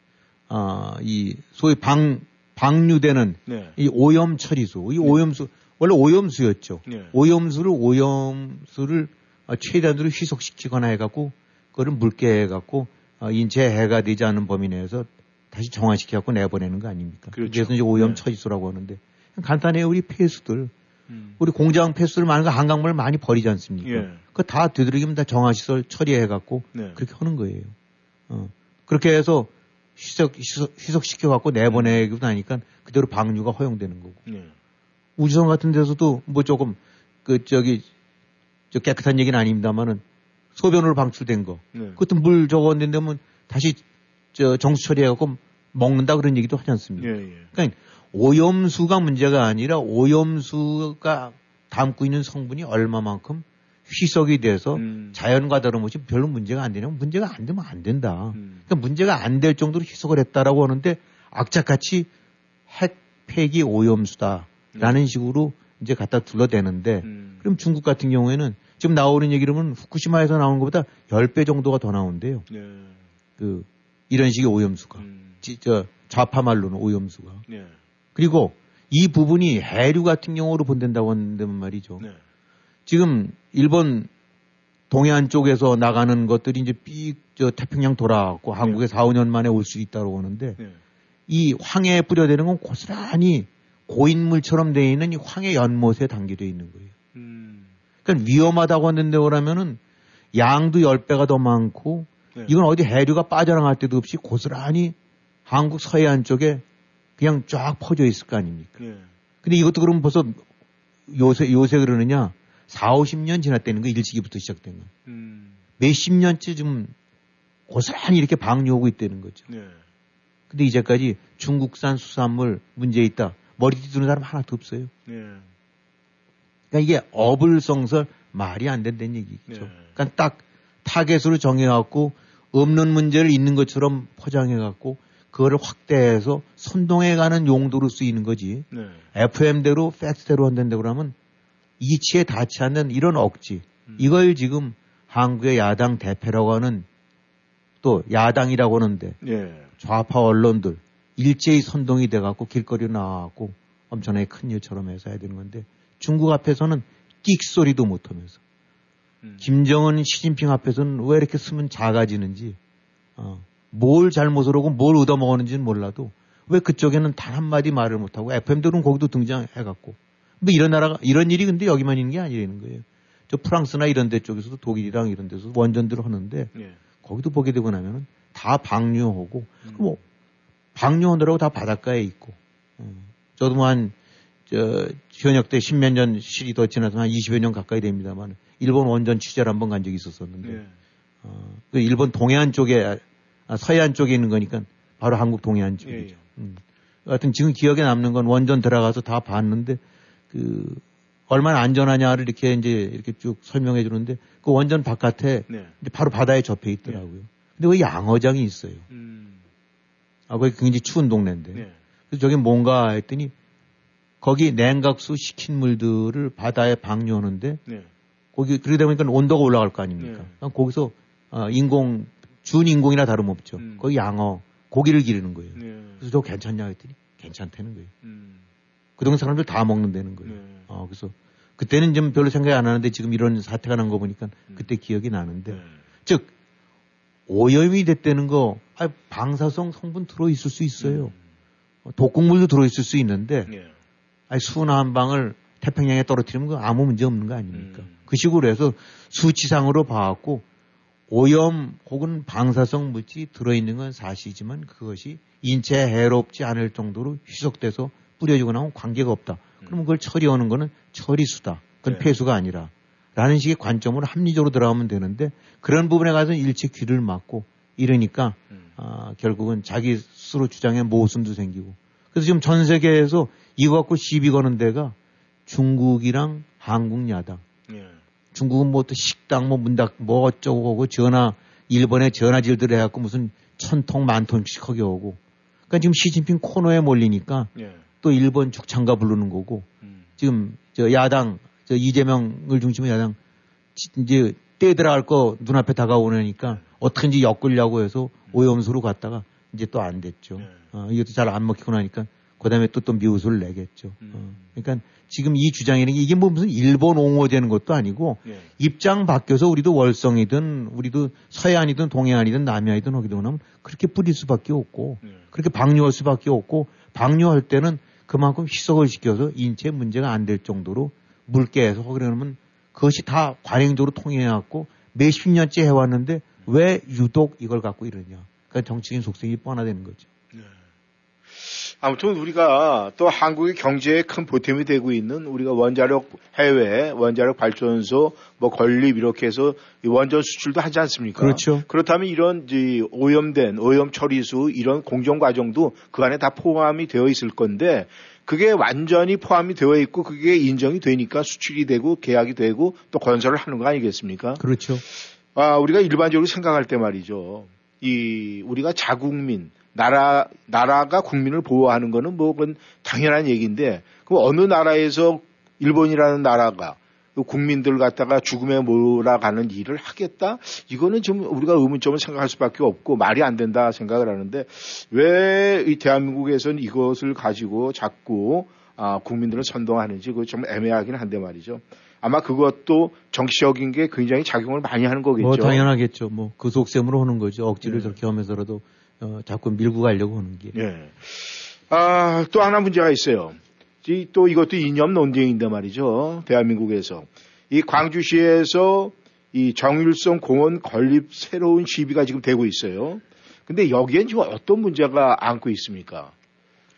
아, 이 소위 방 방류되는 네. 이 오염 처리수, 이 네. 오염수 원래 오염수였죠. 네. 오염수를 오염수를 최대한으로 희석시키거나 해갖고 그거를 묽게 해갖고 어, 인체에 해가 되지 않은 범위 내에서 다시 정화시켜갖고 내보내는 거 아닙니까? 그렇죠. 그래서 이제 오염 네. 처리수라고 하는데 간단해요. 우리 폐수들. 음. 우리 공장 폐수들 많은 거 한강물 많이 버리지 않습니까? 예. 그거 다 되도록이면 다 정화시설 처리해갖고 네. 그렇게 하는 거예요. 어. 그렇게 해서 희석, 희석, 희석시켜갖고 내보내고 나니까 그대로 방류가 허용되는 거고. 네. 우주선 같은 데서도 뭐 조금 그 저기 저 깨끗한 얘기는 아닙니다만은 소변으로 방출된 거. 네. 그것도 물 저거 낸다면 다시 저 정수 처리해갖고 먹는다 그런 얘기도 하지 않습니까? 예, 예. 그러니까 오염수가 문제가 아니라 오염수가 담고 있는 성분이 얼마만큼 희석이 돼서 음. 자연과 다름없이 별로 문제가 안 되냐면 문제가 안 되면 안 된다. 음. 그러니까 문제가 안 될 정도로 희석을 했다라고 하는데 악착같이 핵 폐기 오염수다라는 음. 식으로 이제 갖다 둘러대는데 음. 그럼 중국 같은 경우에는 지금 나오는 얘기로는 후쿠시마에서 나오는 것보다 10배 정도가 더 나온대요. 네. 그 이런 식의 오염수가. 음. 저 좌파 말로는 오염수가. 네. 그리고 이 부분이 해류 같은 경우로 본댄다고 하는데 말이죠. 네. 지금 일본 동해안 쪽에서 나가는 것들이 이제 삐저 태평양 돌아왔고 네. 한국에 4, 5년 만에 올 수 있다고 하는데 네. 이 황해에 뿌려대는 건 고스란히 고인물처럼 되어 있는 이 황해 연못에 담겨져 있는 거예요. 음. 그러니까 위험하다고 하는데 오라면은 양도 10배가 더 많고 네. 이건 어디 해류가 빠져나갈 때도 없이 고스란히 한국 서해안 쪽에 그냥 쫙 퍼져 있을 거 아닙니까? 네. 근데 이것도 그럼 벌써 요새, 요새 그러느냐? 4, 50년 지났다는 거, 일찍이부터 시작된 거. 음. 몇십 년째 좀 고스란히 이렇게 방류하고 있다는 거죠. 네. 근데 이제까지 중국산 수산물 문제 있다. 머리 뒤두는 사람 하나도 없어요. 네. 그러니까 이게 어불성설 말이 안 된다는 얘기죠. 네. 그러니까 딱 타겟으로 정해갖고 없는 문제를 있는 것처럼 포장해갖고 그거를 확대해서 선동해가는 용도로 쓰이는 거지. 네. FM대로 팩트대로 한다고 그러면 이치에 닿지 않는 이런 억지. 음. 이걸 지금 한국의 야당 대표라고 하는 또 야당이라고 하는데 예. 좌파 언론들 일제히 선동이 돼갖고 길거리에 나와갖고 엄청나게 큰 일처럼 해서 해야 되는 건데 중국 앞에서는 끽 소리도 못하면서 음. 김정은, 시진핑 앞에서는 왜 이렇게 쓰면 작아지는지 어, 뭘 잘못을 하고 뭘 얻어먹었는지는 몰라도 왜 그쪽에는 단 한마디 말을 못하고 FM들은 거기도 등장해갖고 뭐 이런 나라가 이런 일이 근데 여기만 있는 게 아니라는 거예요. 저 프랑스나 이런 데 쪽에서도 독일이랑 이런 데서 원전들을 하는데 예. 거기도 보게 되고 나면은 다 방류하고 음. 뭐 방류하느라고 다 바닷가에 있고 어. 저도 뭐한 저 현역 때 십몇 년 실이 더 지나서 한 20여 년 가까이 됩니다만 일본 원전 취재를 한 번 간 적이 있었었는데 예. 어, 그 일본 동해안 쪽에 아, 서해안 쪽에 있는 거니까 바로 한국 동해안 쪽이죠. 예, 예. 음. 하여튼 지금 기억에 남는 건 원전 들어가서 다 봤는데 그 얼마나 안전하냐를 이렇게 이제 이렇게 쭉 설명해 주는데 그 원전 바깥에 네. 바로 바다에 접해 있더라고요. 네. 근데 왜 양어장이 있어요? 음. 아, 거기 굉장히 추운 동네인데. 네. 그래서 저게 뭔가 했더니 거기 냉각수 식힌 물들을 바다에 방류하는데 네. 거기 그러다 보니까 온도가 올라갈 거 아닙니까? 네. 거기서 어, 인공 준 인공이나 다름없죠. 음. 거기 양어 고기를 기르는 거예요. 네. 그래서 저 괜찮냐 했더니 괜찮다는 거예요. 음. 그동안 사람들 다 먹는다는 거예요. 네. 어, 그래서 그때는 좀 별로 생각 안 하는데 지금 이런 사태가 난 거 보니까 음. 그때 기억이 나는데 네. 즉 오염이 됐다는 거 아, 방사성 성분 들어 있을 수 있어요. 음. 독극물도 들어 있을 수 있는데 네. 아니, 수나 한 방을 태평양에 떨어뜨리면 그 아무 문제 없는 거 아닙니까? 음. 그 식으로 해서 수치상으로 봐왔고 오염 혹은 방사성 물질이 들어있는 건 사실이지만 그것이 인체에 해롭지 않을 정도로 희석돼서 뿌려주고 나면 관계가 없다. 음. 그러면 그걸 처리하는 거는 처리수다. 그건 네. 폐수가 아니라. 라는 식의 관점으로 합리적으로 들어가면 되는데 그런 부분에 가서 일체 귀를 막고 이러니까 음. 아, 결국은 자기 스스로 주장에 모순도 생기고 그래서 지금 전 세계에서 이거 갖고 시비 거는 데가 중국이랑 한국 야당. 예. 중국은 뭐 또 식당 뭐 문 닫 뭐 어쩌고 하고 전화 일본에 전화질들 해갖고 무슨 천통 만통씩 하게 오고. 그러니까 지금 시진핑 코너에 몰리니까 예. 또 일본 죽창가 부르는 거고 음. 지금 저 야당 저 이재명을 중심으로 야당 이제 떼 들어갈 거 눈앞에 다가오니까 어떻게든지 엮으려고 해서 오염수로 갔다가 이제 또 안 됐죠. 네. 어, 이것도 잘 안 먹히고 나니까 그 다음에 또 또 미우수를 내겠죠. 음. 어, 그러니까 지금 이 주장이라는 게 이게 뭐 무슨 일본 옹호되는 것도 아니고 네. 입장 바뀌어서 우리도 월성이든 우리도 서해안이든 동해안이든 남해안이든 하기도 하면 그렇게 뿌릴 수밖에 없고 네. 그렇게 방류할 수밖에 없고 방류할 때는 그만큼 희석을 시켜서 인체 문제가 안 될 정도로 묽게 해서 그러면 그것이 다 관행적으로 통해왔고 몇십 년째 해왔는데 왜 유독 이걸 갖고 이러냐. 그러니까 정치적인 속성이 뻔하다는 거죠. 네. 아무튼 우리가 또 한국의 경제에 큰 보탬이 되고 있는 우리가 원자력 해외 원자력 발전소 뭐 건립 이렇게 해서 원전 수출도 하지 않습니까? 그렇죠. 그렇다면 이런 오염된 오염 처리수 이런 공정 과정도 그 안에 다 포함이 되어 있을 건데 그게 완전히 포함이 되어 있고 그게 인정이 되니까 수출이 되고 계약이 되고 또 건설을 하는 거 아니겠습니까? 그렇죠. 아, 우리가 일반적으로 생각할 때 말이죠. 이 우리가 자국민 나라 나라가 국민을 보호하는 거는 뭐 그건 당연한 얘기인데 그 어느 나라에서 일본이라는 나라가 그 국민들 갖다가 죽음에 몰아가는 일을 하겠다? 이거는 좀 우리가 의문점을 생각할 수밖에 없고 말이 안 된다 생각을 하는데 왜 이 대한민국에서는 이것을 가지고 자꾸 아, 국민들을 선동하는지 그거 좀 애매하긴 한데 말이죠. 아마 그것도 정치적인 게 굉장히 작용을 많이 하는 거겠죠. 뭐 당연하겠죠. 뭐 그 속셈으로 하는 거죠. 억지를 네. 저렇게 하면서라도 어, 자꾸 밀고 가려고 하는 게. 예. 아, 또 하나 문제가 있어요. 이, 또 이것도 이념 논쟁인데 말이죠. 대한민국에서. 이 광주시에서 이 정일성 공원 건립 새로운 시비가 지금 되고 있어요. 근데 여기엔 지금 어떤 문제가 안고 있습니까?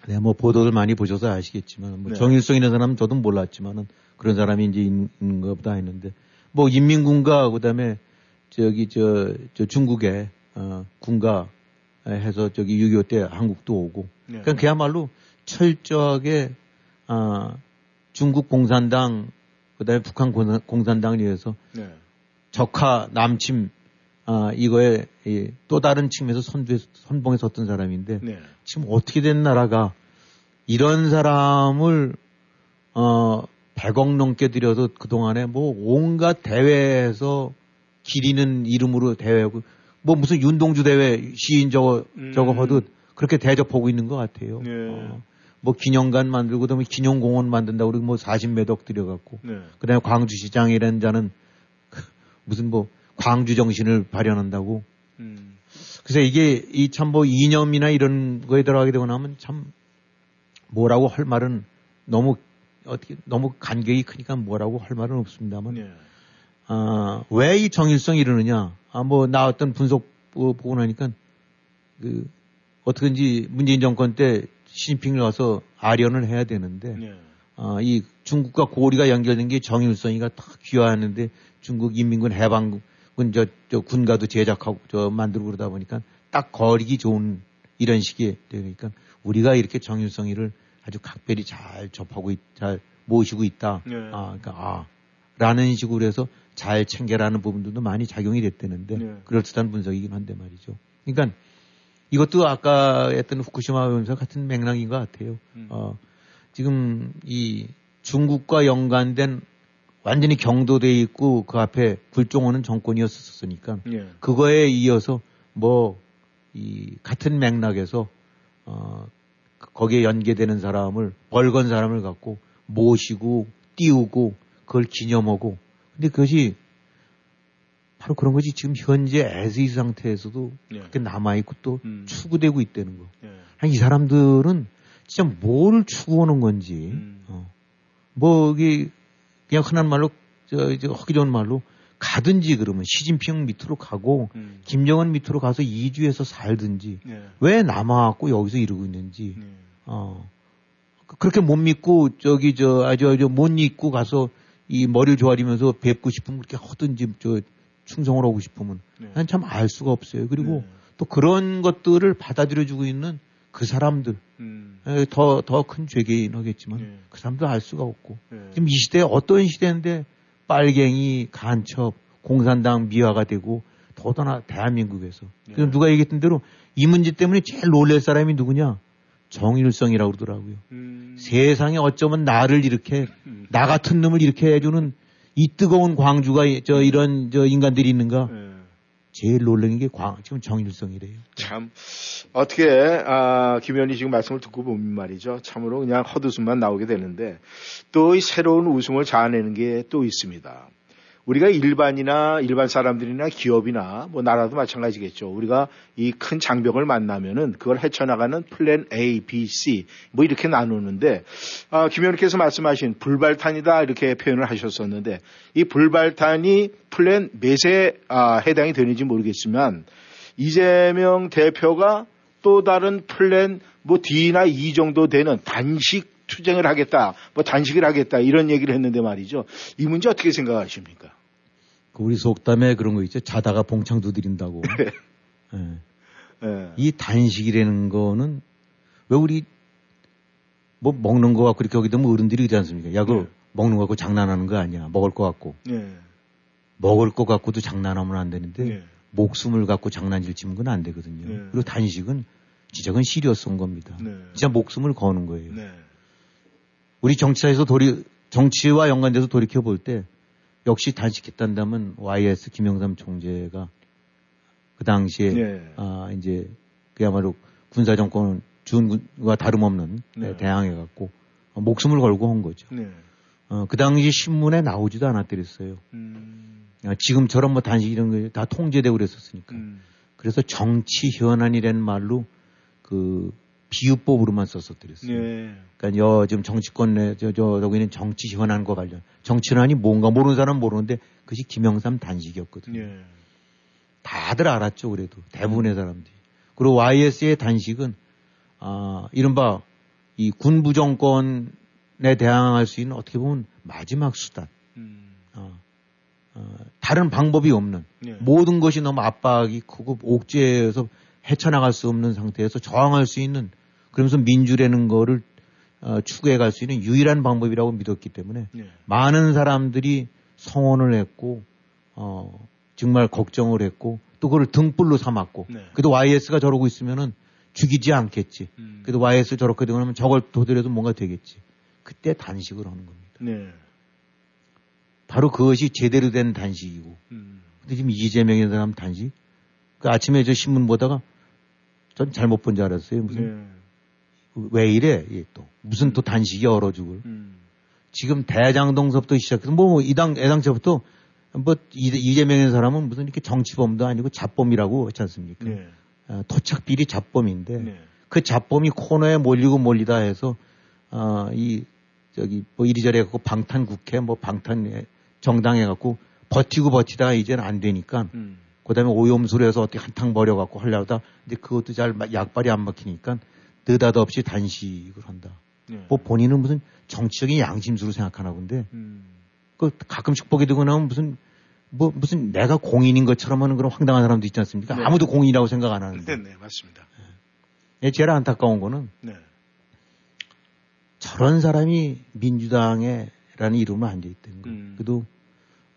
네, 뭐 보도를 많이 보셔서 아시겠지만 뭐 네. 정일성 이라는 사람은 저도 몰랐지만은 그런 사람이 이제 있는 것보다 했는데 뭐 인민군가 그다음에 저기 저, 저 중국의 어, 군가 해서 저기 6.25 때 한국도 오고. 네. 그러니까 그야말로 철저하게 아, 중국 공산당 그다음에 북한 공산당에 의해서 네. 적화 남침 아, 이거에 이, 또 다른 측면에서 선두에 선봉에 섰던 사람인데 네. 지금 어떻게 된 나라가 이런 사람을 어 100억 넘게 들여서 그동안에 뭐 온갖 대회에서 기리는 이름으로 대회하고 뭐 무슨 윤동주 대회 시인 저거 음. 저거 하듯 그렇게 대접하고 있는 것 같아요. 네. 어, 뭐 기념관 만들고 그다음에 기념공원 만든다고 그러고 뭐 40매덕 들여갖고 네. 그다음에 광주시장이라는 자는 무슨 뭐 광주 정신을 발현한다고. 음. 그래서 이게 이 참 뭐 이념이나 이런 거에 들어가게 되고 나면 참 뭐라고 할 말은 너무 어떻게 너무 간격이 크니까 뭐라고 할 말은 없습니다만 네. 아, 왜이 정일성이 이러느냐 아, 뭐, 나왔던 분석 보고 나니까, 그, 어떻게든지 문재인 정권 때 시진핑을 와서 아련을 해야 되는데, 네. 아, 이 중국과 고리가 연결된 게 정일성이가 다 귀화하는데 중국 인민군 해방군 저, 저 군가도 제작하고 저 만들고 그러다 보니까 딱 거리기 좋은 이런 식이 되니까 우리가 이렇게 정일성이를 아주 각별히 잘 접하고 있, 잘 모시고 있다. 네. 아, 그러니까 아, 라는 식으로 해서 잘 챙겨라는 부분들도 많이 작용이 됐다는데 네. 그럴듯한 분석이긴 한데 말이죠. 그러니까 이것도 아까 했던 후쿠시마 오염수 같은 맥락인 것 같아요. 음. 어, 지금 이 중국과 연관된 완전히 경도돼 있고 그 앞에 굴종오는 정권이었었으니까 예. 그거에 이어서 뭐 이 같은 맥락에서 어 거기에 연계되는 사람을 벌건 사람을 갖고 모시고 띄우고 그걸 기념하고 근데 그것이 바로 그런 것이 지금 현재 에스이 상태에서도 예. 그렇게 남아있고 또 음. 추구되고 있다는 거. 예. 아니, 이 사람들은 진짜 뭘 추구하는 건지, 음. 어. 뭐, 이게, 그냥 흔한 말로, 저, 이제 허기 좋은 말로 가든지 그러면 시진핑 밑으로 가고, 음. 김정은 밑으로 가서 이주해서 살든지, 예. 왜 남아갖고 여기서 이러고 있는지, 예. 어. 그렇게 못 믿고, 저기, 저, 아주, 저, 못 믿고 가서 이 머리를 조아리면서 뵙고 싶으면 그렇게 하든지 저 충성을 하고 싶으면 네. 난참 알 수가 없어요. 그리고 네. 또 그런 것들을 받아들여주고 있는 그 사람들 음. 더더 큰 죄개인 하겠지만 네. 그 사람도 알 수가 없고 네. 지금 이 시대에 어떤 시대인데 빨갱이 간첩 공산당 미화가 되고 더더나 대한민국에서 네. 그럼 누가 얘기했던 대로 이 문제 때문에 제일 놀랄 사람이 누구냐 정일성이라고 그러더라고요. 음. 세상에 어쩌면 나를 이렇게 음. 나 같은 놈을 이렇게 해주는 이 뜨거운 광주가 저 이런 저 인간들이 있는가? 네. 제일 놀라는 게 광, 지금 정일성이래요. 참 어떻게 아, 김 의원이 지금 말씀을 듣고 보면 말이죠. 참으로 그냥 헛웃음만 나오게 되는데 또 이 새로운 웃음을 자아내는 게 또 있습니다. 우리가 일반이나 일반 사람들이나 기업이나 뭐 나라도 마찬가지겠죠. 우리가 이 큰 장벽을 만나면은 그걸 헤쳐나가는 플랜 A, B, C 뭐 이렇게 나누는데 아, 김 의원께서 말씀하신 불발탄이다 이렇게 표현을 하셨었는데 이 불발탄이 플랜 몇에 아, 해당이 되는지 모르겠지만 이재명 대표가 또 다른 플랜 뭐 D나 E 정도 되는 단식 투쟁을 하겠다, 뭐 단식을 하겠다 이런 얘기를 했는데 말이죠. 이 문제 어떻게 생각하십니까? 그 우리 속담에 그런 거 있죠. 자다가 봉창 두드린다고. 네. 네. 네. 이 단식이라는 거는 왜 우리 뭐 먹는 거 같고 이렇게 하게 되면 어른들이 그러지 않습니까? 야, 그 네. 먹는 거 갖고 장난하는 거 아니야. 먹을 거 같고. 네. 먹을 거 갖고도 장난하면 안 되는데 네. 목숨을 갖고 장난질 치면 그건 안 되거든요. 네. 그리고 단식은 진짜 그건 시리어스한 겁니다. 네. 진짜 목숨을 거는 거예요. 네. 우리 정치사에서 도리, 정치와 연관돼서 돌이켜 볼 때 역시 단식했단다면 YS 김영삼 총재가 그 당시에 네. 아 이제 그야말로 군사 정권 준과 다름없는 네. 대항해 갖고 목숨을 걸고 한 거죠. 네. 어, 그 당시 신문에 나오지도 않았더랬어요. 음. 아, 지금처럼 뭐 단식 이런 거다 통제되고 그랬었으니까. 음. 그래서 정치 현안이라는 말로 그 비유법으로만 썼었더랬어요. 네. 그러니까 여 지금 정치권 내저 저 저기는 정치 현안과 관련 정치 현안이 뭔가 모르는 사람 은 모르는데 그것이 김영삼 단식이었거든요. 네. 다들 알았죠 그래도 대부분의 음. 사람들이. 그리고 YS의 단식은 아 이른바 이 군부 정권에 대항할 수 있는 어떻게 보면 마지막 수단. 음. 어, 어, 다른 방법이 없는 네. 모든 것이 너무 압박이 크고 옥죄에서 헤쳐나갈 수 없는 상태에서 저항할 수 있는 그러면서 민주라는 거를 어, 추구해 갈 수 있는 유일한 방법이라고 믿었기 때문에 네. 많은 사람들이 성원을 했고 어, 정말 걱정을 했고 또 그걸 등불로 삼았고 네. 그래도 YS가 저러고 있으면은 죽이지 않겠지. 음. 그래도 YS 저렇게 되고 나면 저걸 도드려도 뭔가 되겠지. 그때 단식을 하는 겁니다. 네. 바로 그것이 제대로 된 단식이고. 음. 근데 지금 이재명이라는 사람 단식? 그 아침에 저 신문 보다가 전 잘못 본 줄 알았어요. 무슨 네. 왜 이래? 예, 또 무슨 또 단식이 얼어 죽을. 음. 지금 대장동서부터 시작해서 뭐 이당 애당초부터 뭐 이재명이라는 사람은 무슨 이렇게 정치범도 아니고 잡범이라고 했지 않습니까? 네. 어, 토착 비리 잡범인데 네. 그 잡범이 코너에 몰리고 몰리다 해서 어, 이 저기 뭐 이리저리 해갖고 방탄 국회 뭐 방탄 정당 해갖고 버티고 버티다가 이제는 안 되니까 음. 그다음에 오염수로 해서 어떻게 한탕 버려갖고 하려다 이제 그것도 잘 약발이 안 먹히니까 느닷없이 단식을 한다. 네. 뭐 본인은 무슨 정치적인 양심수로 생각하나 본데 음. 그 가끔씩 보게 되고 나면 무슨 뭐 무슨 내가 공인인 것처럼 하는 그런 황당한 사람도 있지 않습니까? 네. 아무도 공인이라고 생각 안 하는데. 네, 네, 맞습니다. 네. 제일 안타까운 거는 네. 저런 사람이 민주당에라는 이름으로 앉아 있다는 거예요. 음. 그래도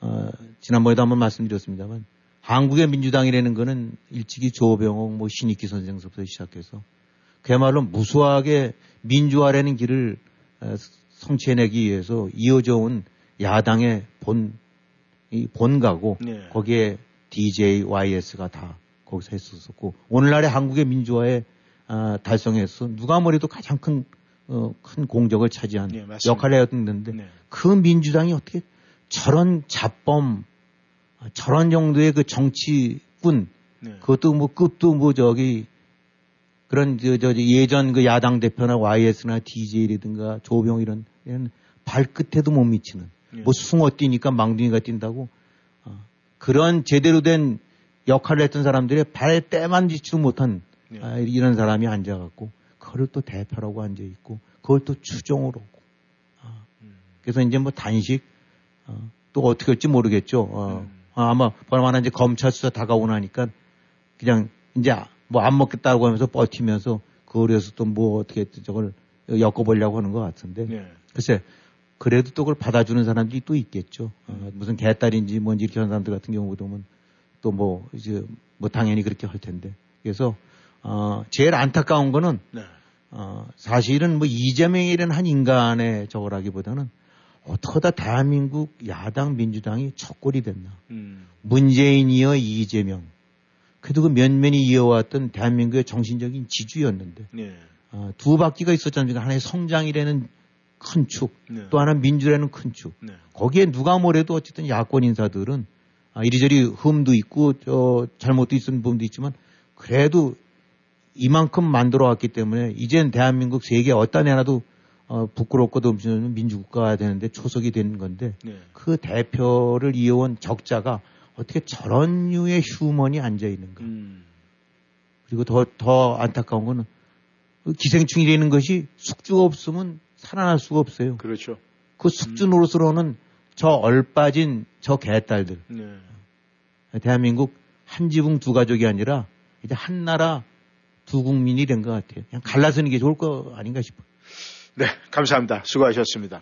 어, 지난번에도 한번 말씀드렸습니다만 한국의 민주당이라는 거는 일찍이 조병옥, 뭐 신익기 선생부터 시작해서 그야말로 무수하게 민주화라는 길을 어, 성취해내기 위해서 이어져 온 야당의 본, 이 본가고 네. 거기에 DJ, YS가 다 거기서 했었었고 오늘날의 한국의 민주화에 아, 달성해서 누가 뭐래도 가장 큰, 어, 큰 공적을 차지한 네, 역할을 했는데 네. 그 민주당이 어떻게 저런 잡범 저런 정도의 그 정치꾼 네. 그것도 뭐 끝도 뭐 저기 그런 저, 저 예전 그 야당 대표나 YS나 DJ라든가 조병 이런 이런 발끝에도 못 미치는 네. 뭐 숭어 뛰니까 망둥이가 뛴다고 어, 그런 제대로 된 역할을 했던 사람들의 발에 때만 지지도 못한 네. 아, 이런 사람이 앉아갖고 그걸 또 대표라고 앉아 있고 그걸 또 추종으로 아, 음. 그래서 이제 뭐 단식 어, 또 어떻게 할지 모르겠죠. 어, 음. 아, 아마 얼마나 이제 검찰 수사 다가오나니까 그냥 이제 뭐 안 먹겠다고 하면서 버티면서 거리에서 또 뭐 어떻게 저걸 엮어보려고 하는 것 같은데 네. 글쎄 그래도 또 그걸 받아주는 사람들이 또 있겠죠. 어, 무슨 개딸인지 뭔지 이렇게 하는 사람들 같은 경우 보면 또 뭐 이제 뭐 당연히 그렇게 할 텐데 그래서 어 제일 안타까운 거는 네. 어 사실은 뭐 이재명이라는 한 인간의 저거라기보다는 어떡하다 대한민국 야당 민주당이 첫골이 됐나. 음. 문재인이어 이재명. 그래도 그 면면이 이어왔던 대한민국의 정신적인 지주였는데 네. 어, 두 바퀴가 있었잖아요. 하나의 성장이라는 큰 축, 네. 또 하나 민주라는 큰 축. 네. 거기에 누가 뭐래도 어쨌든 야권 인사들은 아, 이리저리 흠도 있고 저 잘못도 있는 부분도 있지만 그래도 이만큼 만들어 왔기 때문에 이젠 대한민국 세계 어떤 애나도 어, 부끄럽고도 없는 민주국가가 되는데 초석이 되는 건데 네. 그 대표를 이어온 적자가 어떻게 저런 류의 휴먼이 앉아 있는가. 음. 그리고 더, 더 안타까운 거는 그 기생충이라는 것이 숙주가 없으면 살아날 수가 없어요. 그렇죠. 그 숙주 노릇으로는 저 얼빠진 저 개딸들. 네. 대한민국 한 지붕 두 가족이 아니라 이제 한 나라 두 국민이 된 것 같아요. 그냥 갈라서는 게 좋을 거 아닌가 싶어요. 네, 감사합니다. 수고하셨습니다.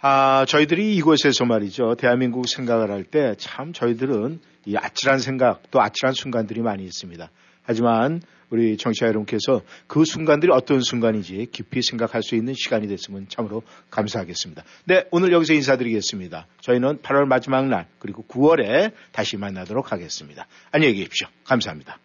아, 저희들이 이곳에서 말이죠. 대한민국 생각을 할 때 참 저희들은 이 아찔한 생각 또 아찔한 순간들이 많이 있습니다. 하지만 우리 정치자 여러분께서 그 순간들이 어떤 순간인지 깊이 생각할 수 있는 시간이 됐으면 참으로 감사하겠습니다. 네, 오늘 여기서 인사드리겠습니다. 저희는 8월 마지막 날 그리고 9월에 다시 만나도록 하겠습니다. 안녕히 계십시오. 감사합니다.